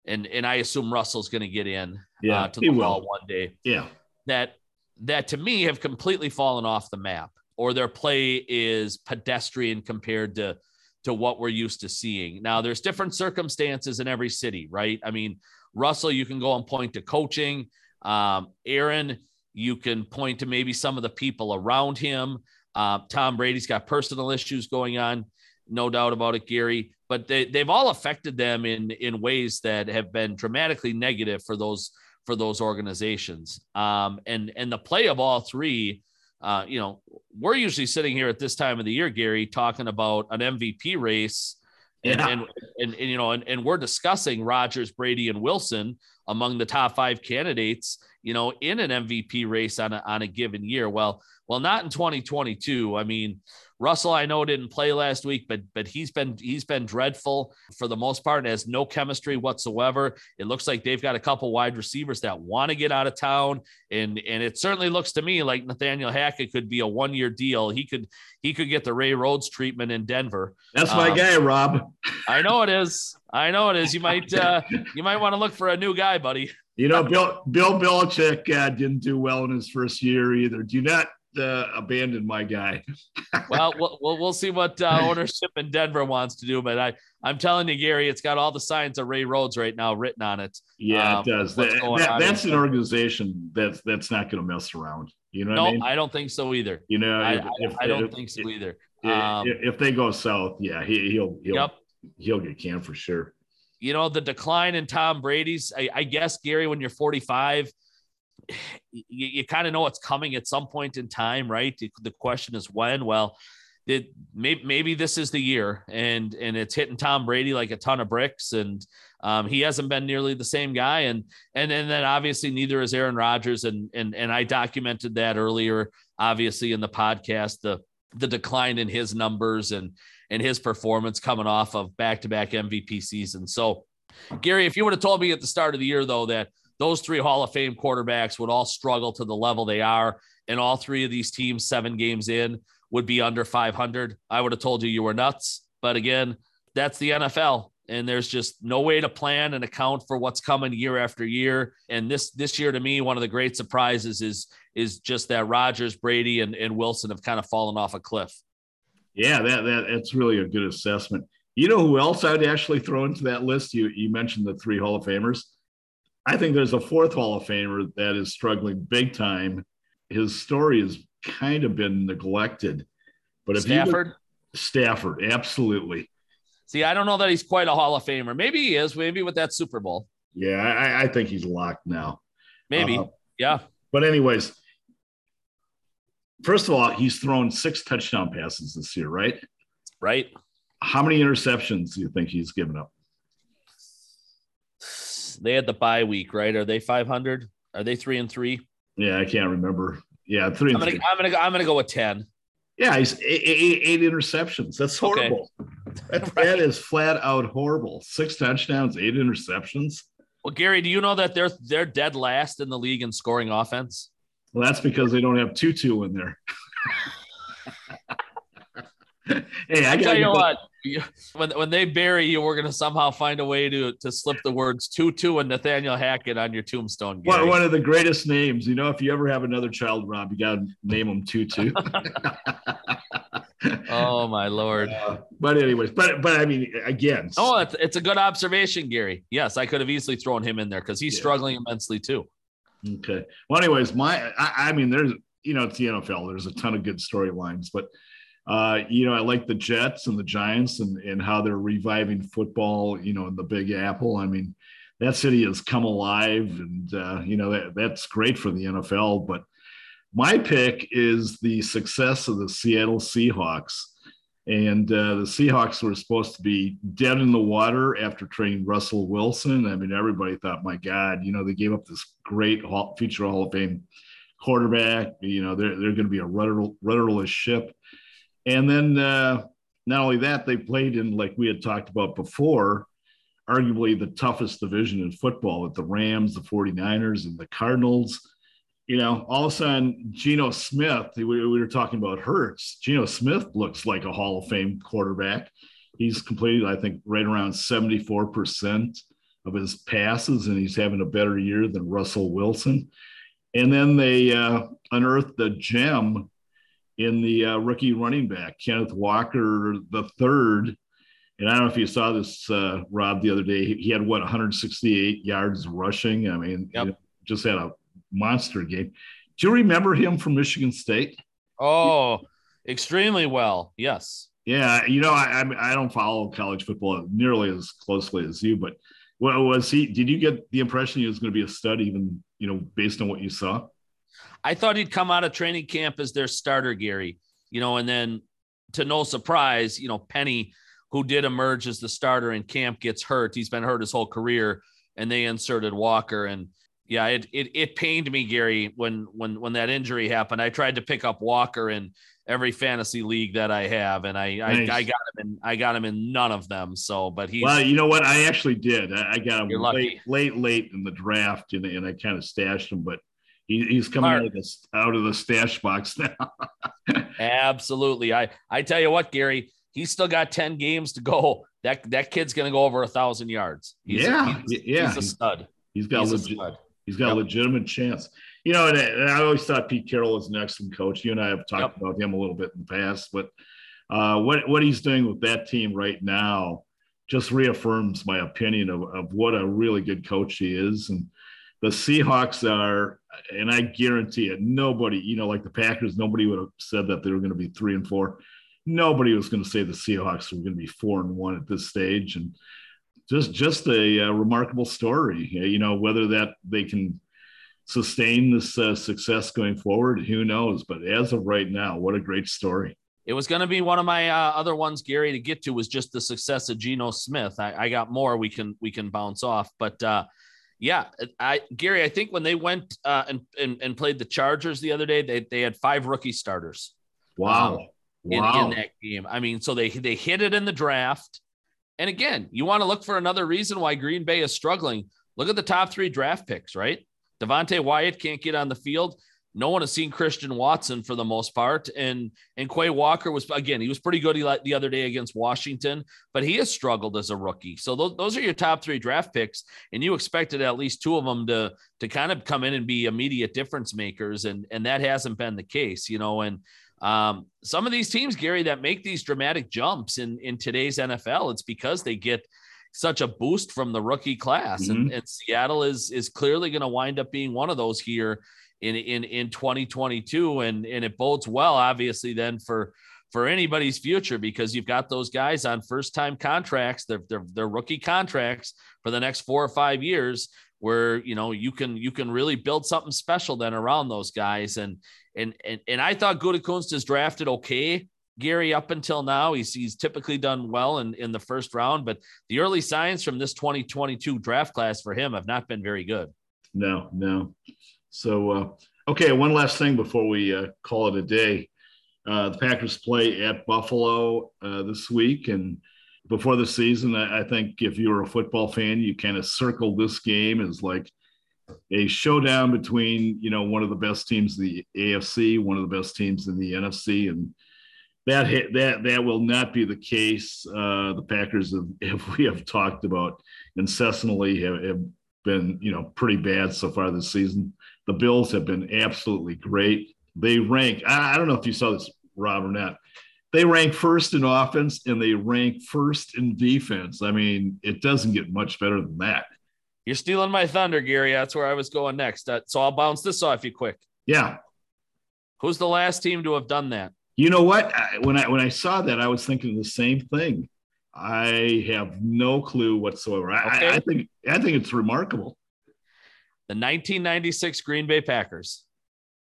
and and I assume Russell's going to get in yeah, uh, to the ball one day. Yeah, that that to me have completely fallen off the map, or their play is pedestrian compared to to what we're used to seeing. Now, there's different circumstances in every city, right? I mean, Russell, you can go and point to coaching. Um, Aaron, you can point to maybe some of the people around him. Uh, Tom Brady's got personal issues going on, no doubt about it, Gary but they, they've all affected them in in ways that have been dramatically negative for those for those organizations. Um, and and the play of all three, uh, you know, we're usually sitting here at this time of the year, Gary, talking about an MVP race. And, yeah. and, and, and, you know, and, and we're discussing Rodgers, Brady, and Wilson among the top five candidates, you know, in an MVP race on a, on a given year. Well, well, not in 2022. I mean, Russell, I know didn't play last week, but but he's been he's been dreadful for the most part. Has no chemistry whatsoever. It looks like they've got a couple wide receivers that want to get out of town, and and it certainly looks to me like Nathaniel Hackett could be a one year deal. He could he could get the Ray Rhodes treatment in Denver. That's my um, guy, Rob. I know it is. I know it is. You might uh, you might want to look for a new guy, buddy. You know, Bill Bill Belichick uh, didn't do well in his first year either. Do not uh, abandon my guy. well, well, we'll see what uh, ownership in Denver wants to do, but I, I'm telling you, Gary, it's got all the signs of Ray Rhodes right now written on it. Yeah, um, it does. That, that, that's an organization that's that's not going to mess around. You know, no, I, mean? I, don't think so either. You know, I, if, if, I don't if, think so either. Um, if, they go south, yeah, he, will he'll yep. he'll get canned for sure. You know, the decline in Tom Brady's. I, I guess Gary, when you're 45 you, you kind of know it's coming at some point in time, right? The question is when. Well, it, maybe, maybe this is the year, and and it's hitting Tom Brady like a ton of bricks, and um, he hasn't been nearly the same guy, and and and then obviously neither is Aaron Rodgers, and and and I documented that earlier, obviously in the podcast, the the decline in his numbers and and his performance coming off of back to back MVP seasons. So, Gary, if you would have told me at the start of the year though that those three Hall of Fame quarterbacks would all struggle to the level they are. And all three of these teams, seven games in, would be under 500. I would have told you you were nuts. But again, that's the NFL. And there's just no way to plan and account for what's coming year after year. And this this year, to me, one of the great surprises is is just that Rodgers, Brady, and, and Wilson have kind of fallen off a cliff. Yeah, that, that that's really a good assessment. You know who else I'd actually throw into that list? You you mentioned the three Hall of Famers. I think there's a fourth Hall of Famer that is struggling big time. His story has kind of been neglected. But if Stafford, look, Stafford, absolutely. See, I don't know that he's quite a Hall of Famer. Maybe he is. Maybe with that Super Bowl. Yeah, I, I think he's locked now. Maybe. Uh, yeah. But anyways, first of all, he's thrown six touchdown passes this year, right? Right. How many interceptions do you think he's given up? They had the bye week, right? Are they 500? Are they three and three? Yeah, I can't remember. Yeah, three. I'm gonna, I'm gonna go. I'm gonna go with ten. Yeah, he's eight, eight, eight interceptions. That's horrible. Okay. That, right. that is flat out horrible. Six touchdowns, eight interceptions. Well, Gary, do you know that they're they're dead last in the league in scoring offense? Well, that's because they don't have Tutu in there. hey, I tell you what. When, when they bury you, we're gonna somehow find a way to to slip the words Tutu and Nathaniel Hackett on your tombstone. Gary. One of the greatest names. You know, if you ever have another child, Rob, you gotta name him Tutu. oh my lord! Uh, but anyways, but but I mean, again. Oh, it's, it's a good observation, Gary. Yes, I could have easily thrown him in there because he's yeah. struggling immensely too. Okay. Well, anyways, my I, I, mean, there's you know it's the NFL. There's a ton of good storylines, but uh, you know I like the Jets and the Giants and and how they're reviving football. You know, in the Big Apple. I mean, that city has come alive, and uh, you know that that's great for the NFL. But my pick is the success of the Seattle Seahawks. And uh, the Seahawks were supposed to be dead in the water after trading Russell Wilson. I mean, everybody thought, my God, you know, they gave up this great future Hall of Fame quarterback. You know, they're, they're going to be a rudder, rudderless ship. And then uh, not only that, they played in, like we had talked about before, arguably the toughest division in football with the Rams, the 49ers, and the Cardinals you know, all of a sudden, Geno Smith, we, we were talking about Hurts. Geno Smith looks like a Hall of Fame quarterback. He's completed, I think, right around 74% of his passes, and he's having a better year than Russell Wilson. And then they uh, unearthed the gem in the uh, rookie running back, Kenneth Walker the third. And I don't know if you saw this, uh, Rob, the other day. He, he, had what 168 yards rushing. I mean, yep. just had a monster game. Do you remember him from Michigan State? Oh, extremely well. Yes. Yeah, you know, I I don't follow college football nearly as closely as you, but well, was he? Did you get the impression he was going to be a stud, even you know, based on what you saw? I thought he'd come out of training camp as their starter, Gary. You know, and then to no surprise, you know, Penny, who did emerge as the starter in camp, gets hurt. He's been hurt his whole career, and they inserted Walker and yeah, it, it it pained me, Gary, when when when that injury happened. I tried to pick up Walker in every fantasy league that I have, and I nice. I, I, got him in I got him in none of them. So, but he well, you know what? I actually did. I, I got him late, late, late in the draft, and, and I kind of stashed him, but he, he's coming out of, the, out of the stash box now. Absolutely. I I tell you what, Gary, he's still got ten games to go. That that kid's going to go over a thousand yards. He's, yeah, he's, yeah, he's a stud. He's got he's legit. He's got yep. a legitimate chance. You know, and, and, I always thought Pete Carroll was an excellent coach. You and I have talked yep. about him a little bit in the past, but uh, what what he's doing with that team right now just reaffirms my opinion of, of what a really good coach he is. And the Seahawks are, and I guarantee it, nobody, you know, like the Packers, nobody would have said that they were going to be three and four. Nobody was going to say the Seahawks were going to be four and one at this stage. And just just a, a, remarkable story. You know, whether that they can sustain this uh, success going forward, who knows? But as of right now, what a great story. It was going to be one of my uh, other ones, Gary, to get to was just the success of Geno Smith. I, I got more we can we can bounce off, but uh, yeah, I Gary, I think when they went uh, and, and, and played the Chargers the other day, they they had five rookie starters. Wow. Um, wow. In, in that game, I mean, so they they hit it in the draft and again, you want to look for another reason why Green Bay is struggling. Look at the top three draft picks, right? Devonte Wyatt can't get on the field. No one has seen Christian Watson for the most part, and and Quay Walker was again he was pretty good the other day against Washington, but he has struggled as a rookie. So those, those are your top three draft picks, and you expected at least two of them to to kind of come in and be immediate difference makers, and and that hasn't been the case, you know. And um, some of these teams, Gary, that make these dramatic jumps in, in today's NFL, it's because they get such a boost from the rookie class. Mm-hmm. And, and, Seattle is is clearly going to wind up being one of those here in in in 2022. And and it bodes well, obviously, then for for anybody's future because you've got those guys on first time contracts, they're, they're, they're rookie contracts for the next four or five years where you know you can you can really build something special then around those guys. And and and, and I thought Gutekunst is drafted okay Gary up until now. He's he's typically done well in in the first round but the early signs from this 2022 draft class for him have not been very good. No no so uh Okay, one last thing before we uh, call it a day. Uh, the Packers play at Buffalo uh, this week, and before the season, I, I think if you were a football fan, you kind of circled this game as like a showdown between you know one of the best teams in the AFC, one of the best teams in the NFC, and that that that will not be the case. Uh, the Packers, have, if we have talked about incessantly, have, have been you know pretty bad so far this season. The Bills have been absolutely great. They rank. I, don't know if you saw this, Rob, or not. They rank first in offense and they rank first in defense. I mean, it doesn't get much better than that. You're stealing my thunder, Gary. That's where I was going next. Uh, so I'll bounce this off you quick. Yeah. Who's the last team to have done that? You know what? When I when I saw that, I was thinking the same thing. I have no clue whatsoever. Okay. I, I think I think it's remarkable. The 1996 Green Bay Packers.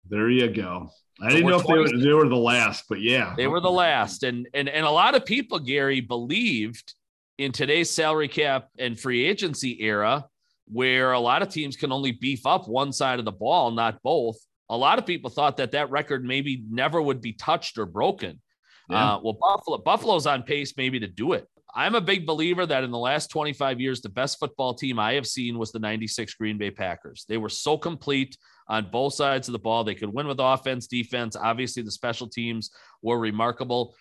There you go. I didn't know if they were, they were the last, but yeah, they were the last, and and and a lot of people, Gary, believed in today's salary cap and free agency era, where a lot of teams can only beef up one side of the ball, not both. A lot of people thought that that record maybe never would be touched or broken. Yeah. Uh, well, Buffalo Buffalo's on pace maybe to do it. I'm a big believer that in the last 25 years, the best football team I have seen was the 96 Green Bay Packers. They were so complete on both sides of the ball. They could win with offense, defense. Obviously, the special teams were remarkable.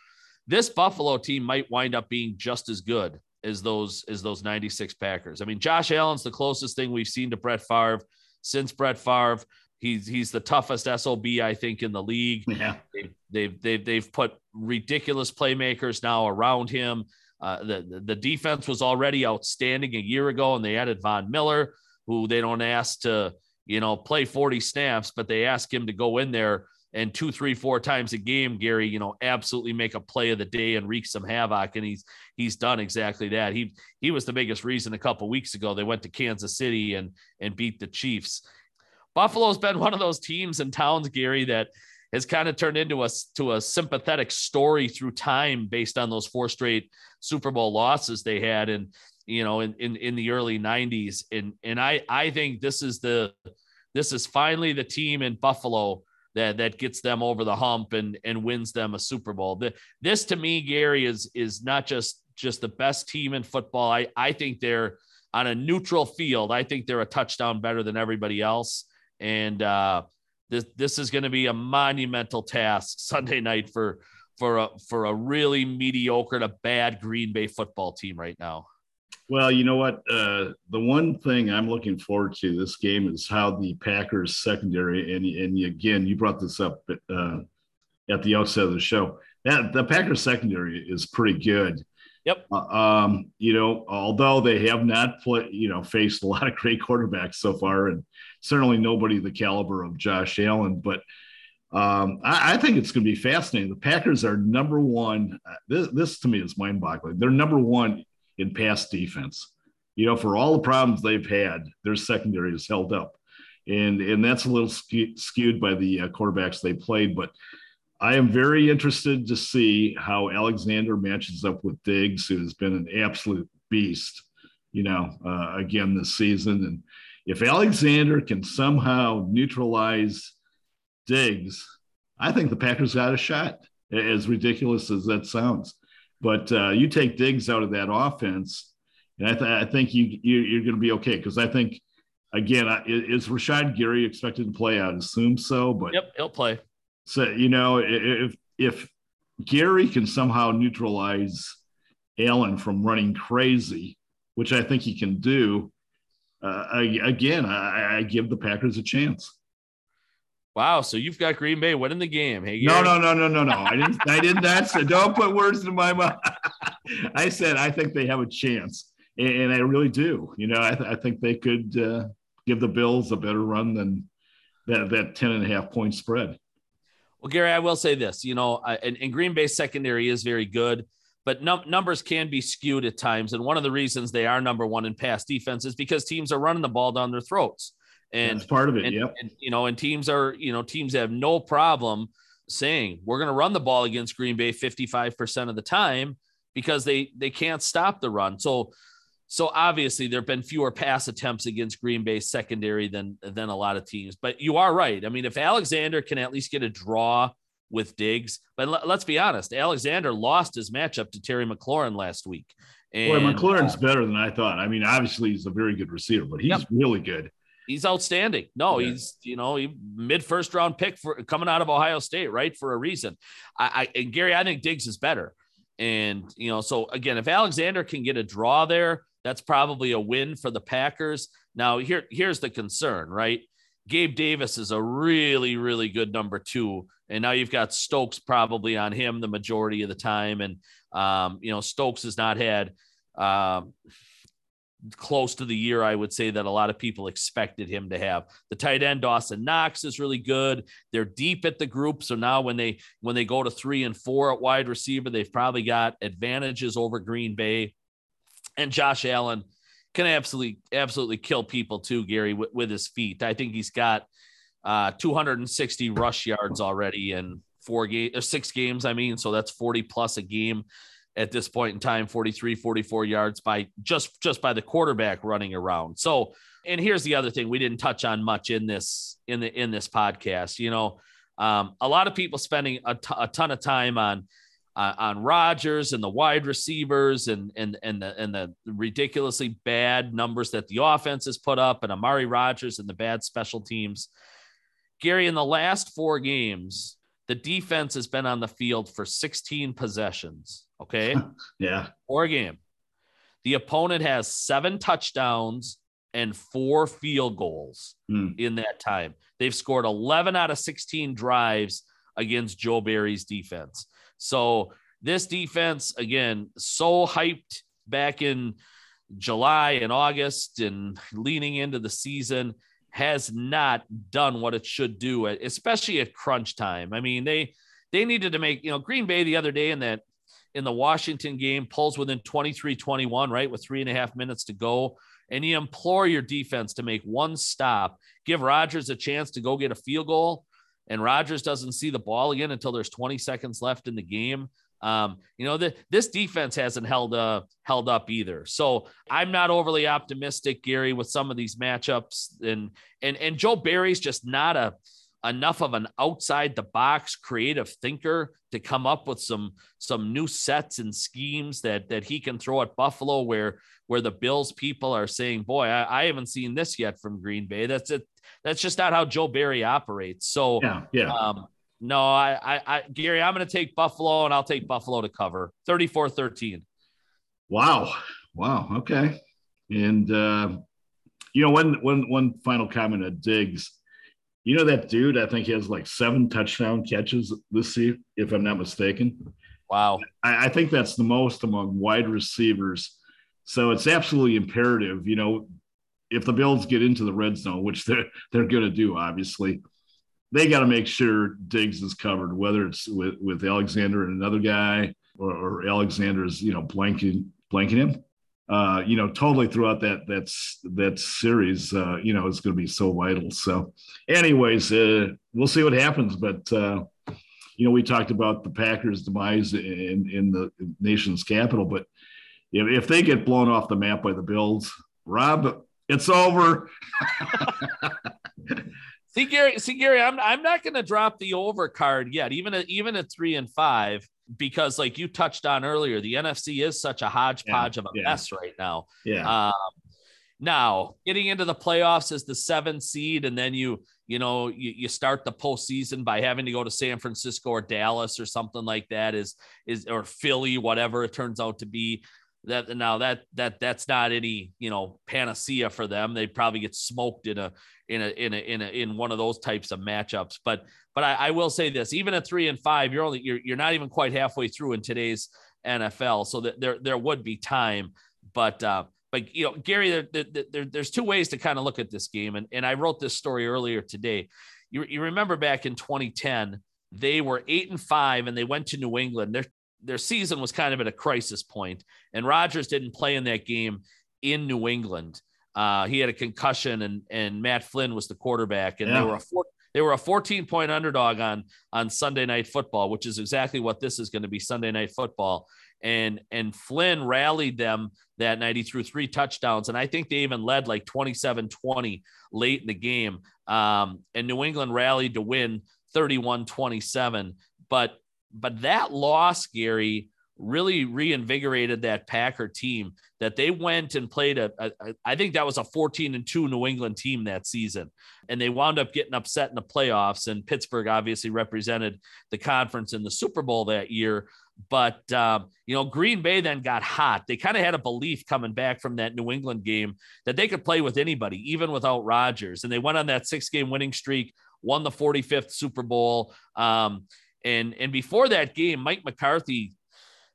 This Buffalo team might wind up being just as good as those as those 96 Packers. I mean, Josh Allen's the closest thing we've seen to Brett Favre since Brett Favre. He's he's the toughest SOB I think in the league. Yeah. They've they've they've, they've put ridiculous playmakers now around him. Uh, the, the defense was already outstanding a year ago, and they added Von Miller, who they don't ask to, you know, play 40 snaps, but they ask him to go in there and two, three, four times a game, Gary, you know, absolutely make a play of the day and wreak some havoc. And he's he's done exactly that. He he was the biggest reason a couple weeks ago they went to Kansas City and and beat the Chiefs. Buffalo's been one of those teams and towns, Gary, that has kind of turned into a to a sympathetic story through time based on those four straight Super Bowl losses they had and you know in, in in the early 90s and and I I think this is the this is finally the team in Buffalo that that gets them over the hump and and wins them a Super Bowl. The, this to me Gary is is not just just the best team in football. I I think they're on a neutral field. I think they're a touchdown better than everybody else and uh this this is going to be a monumental task Sunday night for for a for a really mediocre to bad Green Bay football team right now. Well, you know what? Uh, the one thing I'm looking forward to this game is how the Packers secondary and and again you brought this up uh, at the outset of the show. That the Packers secondary is pretty good. Yep. Uh, um, you know, although they have not play, you know, faced a lot of great quarterbacks so far, and certainly nobody the caliber of Josh Allen, but um, I, I, think it's going to be fascinating. The Packers are number one. Uh, this, this to me is mind-boggling. They're number one in pass defense. You know, for all the problems they've had, their secondary is held up, and and that's a little skewed by the uh, quarterbacks they played, but I am very interested to see how Alexander matches up with Diggs, who has been an absolute beast, you know, uh, again this season. And if Alexander can somehow neutralize Diggs, I think the Packers got a shot, as ridiculous as that sounds. But uh, you take Diggs out of that offense, and I, th- I think you, you are going to be okay because I think again is Rashan Gary expected to play? I'd assume so, but yep, he'll play. So you know, if if Gary can somehow neutralize Allen from running crazy, which I think he can do, uh, I, again, I, I, give the Packers a chance. Wow, so you've got Green Bay winning the game. Hey, Gary. no, no, no, no, no, no. I didn't. I didn't. That's don't put words in my mouth. I said I think they have a chance, and, and I really do. You know, I, th- I think they could uh, give the Bills a better run than that that ten and a half point spread. Well, Gary, I will say this, you know, and, and Green Bay secondary is very good, but num- numbers can be skewed at times. And one of the reasons they are number one in pass defense is because teams are running the ball down their throats. And That's part of it. And, yep. And, you know, and teams are, you know, teams have no problem saying we're going to run the ball against Green Bay 55% of the time because they they can't stop the run. So so obviously there have been fewer pass attempts against Green Bay secondary than than a lot of teams. But you are right. I mean, if Alexander can at least get a draw with Diggs, but let, us be honest, Alexander lost his matchup to Terry McLaurin last week. And, Boy, McLaurin's uh, better than I thought. I mean, obviously he's a very good receiver, but he's yep. really good. He's outstanding. No, yeah. he's you know he mid first round pick for coming out of Ohio State, right? For a reason. I, I and Gary, I think Diggs is better. And you know, so again, if Alexander can get a draw there, that's probably a win for the Packers. Now, here, here's the concern, right? Gabe Davis is a really, really good number two. And now you've got Stokes probably on him the majority of the time. And, um, you know, Stokes has not had um, close to the year, I would say, that a lot of people expected him to have. The tight end, Dawson Knox, is really good. They're deep at the group. So now when they when they go to three and four at wide receiver, they've probably got advantages over Green Bay and Josh Allen can absolutely absolutely kill people too, Gary, with, with his feet. I think he's got uh, 260 rush yards already in four games or six games. I mean, so that's 40 plus a game at this point in time 43 44 yards by just just by the quarterback running around so and here's the other thing we didn't touch on much in this in the in this podcast you know um, a lot of people spending a, t- a ton of time on uh, on Rodgers and the wide receivers and and and the and the ridiculously bad numbers that the offense has put up and Amari Rodgers and the bad special teams. Gary, in the last four games, the defense has been on the field for 16 possessions. Okay. yeah. Four game. The opponent has seven touchdowns and four field goals mm. in that time. They've scored 11 out of 16 drives against Joe Barry's defense. So this defense, again, so hyped back in July and August and leaning into the season has not done what it should do, especially at crunch time. I mean, they they needed to make, you know, Green Bay the other day in that in the Washington game pulls within 23 21, right? With three and a half minutes to go. And you implore your defense to make one stop, give Rodgers a chance to go get a field goal and Rodgers doesn't see the ball again until there's 20 seconds left in the game. Um, you know, the, this defense hasn't held uh, held up either. So I'm not overly optimistic, Gary, with some of these matchups. And and and Joe Barry's just not a enough of an outside the box creative thinker to come up with some some new sets and schemes that that he can throw at Buffalo where where the Bills people are saying, boy, I, I haven't seen this yet from Green Bay. That's it that's just not how Joe Barry operates. So yeah, yeah. Um, no, I, I, I, Gary, I'm going to take Buffalo and I'll take Buffalo to cover 34 13. Wow. Wow. Okay. And, uh, you know, one, one, one final comment at Diggs, you know, that dude, I think he has like seven touchdown catches this season, if I'm not mistaken. Wow. I, I think that's the most among wide receivers. So it's absolutely imperative, you know, if the Bills get into the red zone, which they're they're going to do, obviously, they got to make sure Diggs is covered, whether it's with with Alexander and another guy, or, or Alexander's you know blanking blanking him. Uh, you know, totally throughout that that's that series, uh, you know, is going to be so vital. So, anyways, uh, we'll see what happens. But uh, you know, we talked about the Packers' demise in in the nation's capital, but if, if they get blown off the map by the Bills, Rob, it's over. see, Gary. See, Gary. I'm I'm not going to drop the over card yet, even at even at three and five, because like you touched on earlier, the NFC is such a hodgepodge yeah, of a yeah. mess right now. Yeah. Um, now, getting into the playoffs as the seventh seed, and then you you know you, you start the postseason by having to go to San Francisco or Dallas or something like that is is or Philly, whatever it turns out to be that now that that that's not any you know panacea for them they probably get smoked in a in a in a in a in one of those types of matchups. But but I, I will say this even at three and five you're only you're, you're not even quite halfway through in today's nfl so that there there would be time. But uh but you know gary there, there, there there's two ways to kind of look at this game. And, and i wrote this story earlier today. You, you remember back in 2010 they were eight and five and they went to New England. Their their season was kind of at a crisis point, and Rodgers didn't play in that game in New England. Uh, he had a concussion, and and Matt Flynn was the quarterback, and yeah. they were a four, they were a 14 point underdog on on Sunday Night Football, which is exactly what this is going to be Sunday Night Football. and and Flynn rallied them that night. He threw three touchdowns, and I think they even led like 27-20 late in the game. Um, and New England rallied to win 31-27. But but that loss, Gary, really reinvigorated that Packer team that they went and played a, I think that was a 14 and 2 New England team that season. And they wound up getting upset in the playoffs and Pittsburgh obviously represented the conference in the Super Bowl that year. But um, you know Green Bay then got hot. They kind of had a belief coming back from that New England game that they could play with anybody even without Rodgers. And they went on that six game winning streak won the 45th Super Bowl um, and and before that game Mike McCarthy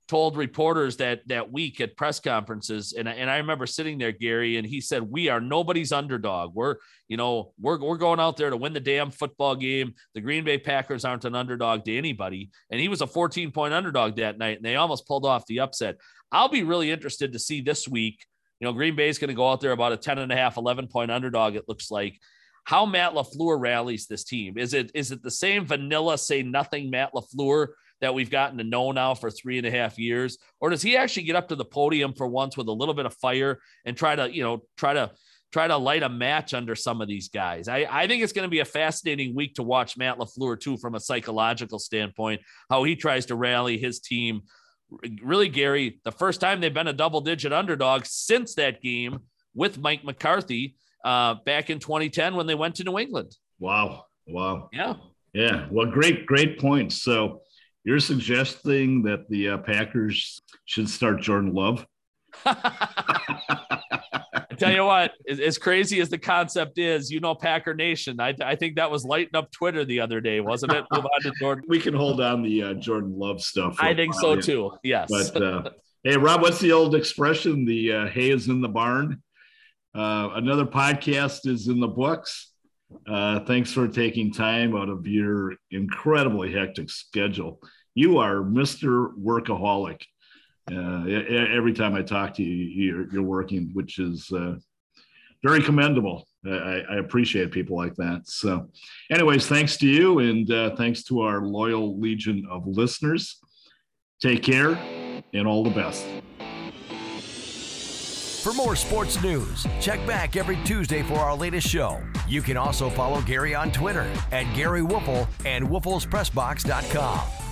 told reporters that that week at press conferences and, and I remember sitting there Gary and he said we are nobody's underdog. We're you know we're, we're going out there to win the damn football game. The Green Bay Packers aren't an underdog to anybody. And he was a 14 point underdog that night and they almost pulled off the upset. I'll be really interested to see this week you know Green Bay is going to go out there about a 10 and a half 11 point underdog it looks like. How Matt LaFleur rallies this team. Is it is it the same vanilla say nothing Matt LaFleur that we've gotten to know now for three and a half years? Or does he actually get up to the podium for once with a little bit of fire and try to, you know, try to try to light a match under some of these guys? I, I think it's going to be a fascinating week to watch Matt LaFleur too, from a psychological standpoint, how he tries to rally his team. Really, Gary, the first time they've been a double digit underdog since that game with Mike McCarthy uh, back in 2010 when they went to New England. Wow. Wow. Yeah. Yeah. Well, great, great points. So you're suggesting that the uh, Packers should start Jordan Love? I tell you what, as crazy as the concept is, you know, Packer Nation. I, I think that was lighting up Twitter the other day, wasn't it? Move on to Jordan. We can hold on the uh, Jordan Love stuff. I think so too. Yes. But uh, hey, Rob, what's the old expression? The uh, hay is in the barn. Uh, another podcast is in the books. Uh, thanks for taking time out of your incredibly hectic schedule. You are Mr. Workaholic. Uh, every time I talk to you, you're, you're working, which is uh, very commendable. I, I, appreciate people like that. So, anyways, thanks to you and uh, thanks to our loyal legion of listeners. Take care and all the best. For more sports news, check back every Tuesday for our latest show. You can also follow Gary on Twitter at Gary Woelfel and WoelfelsPressBox.com.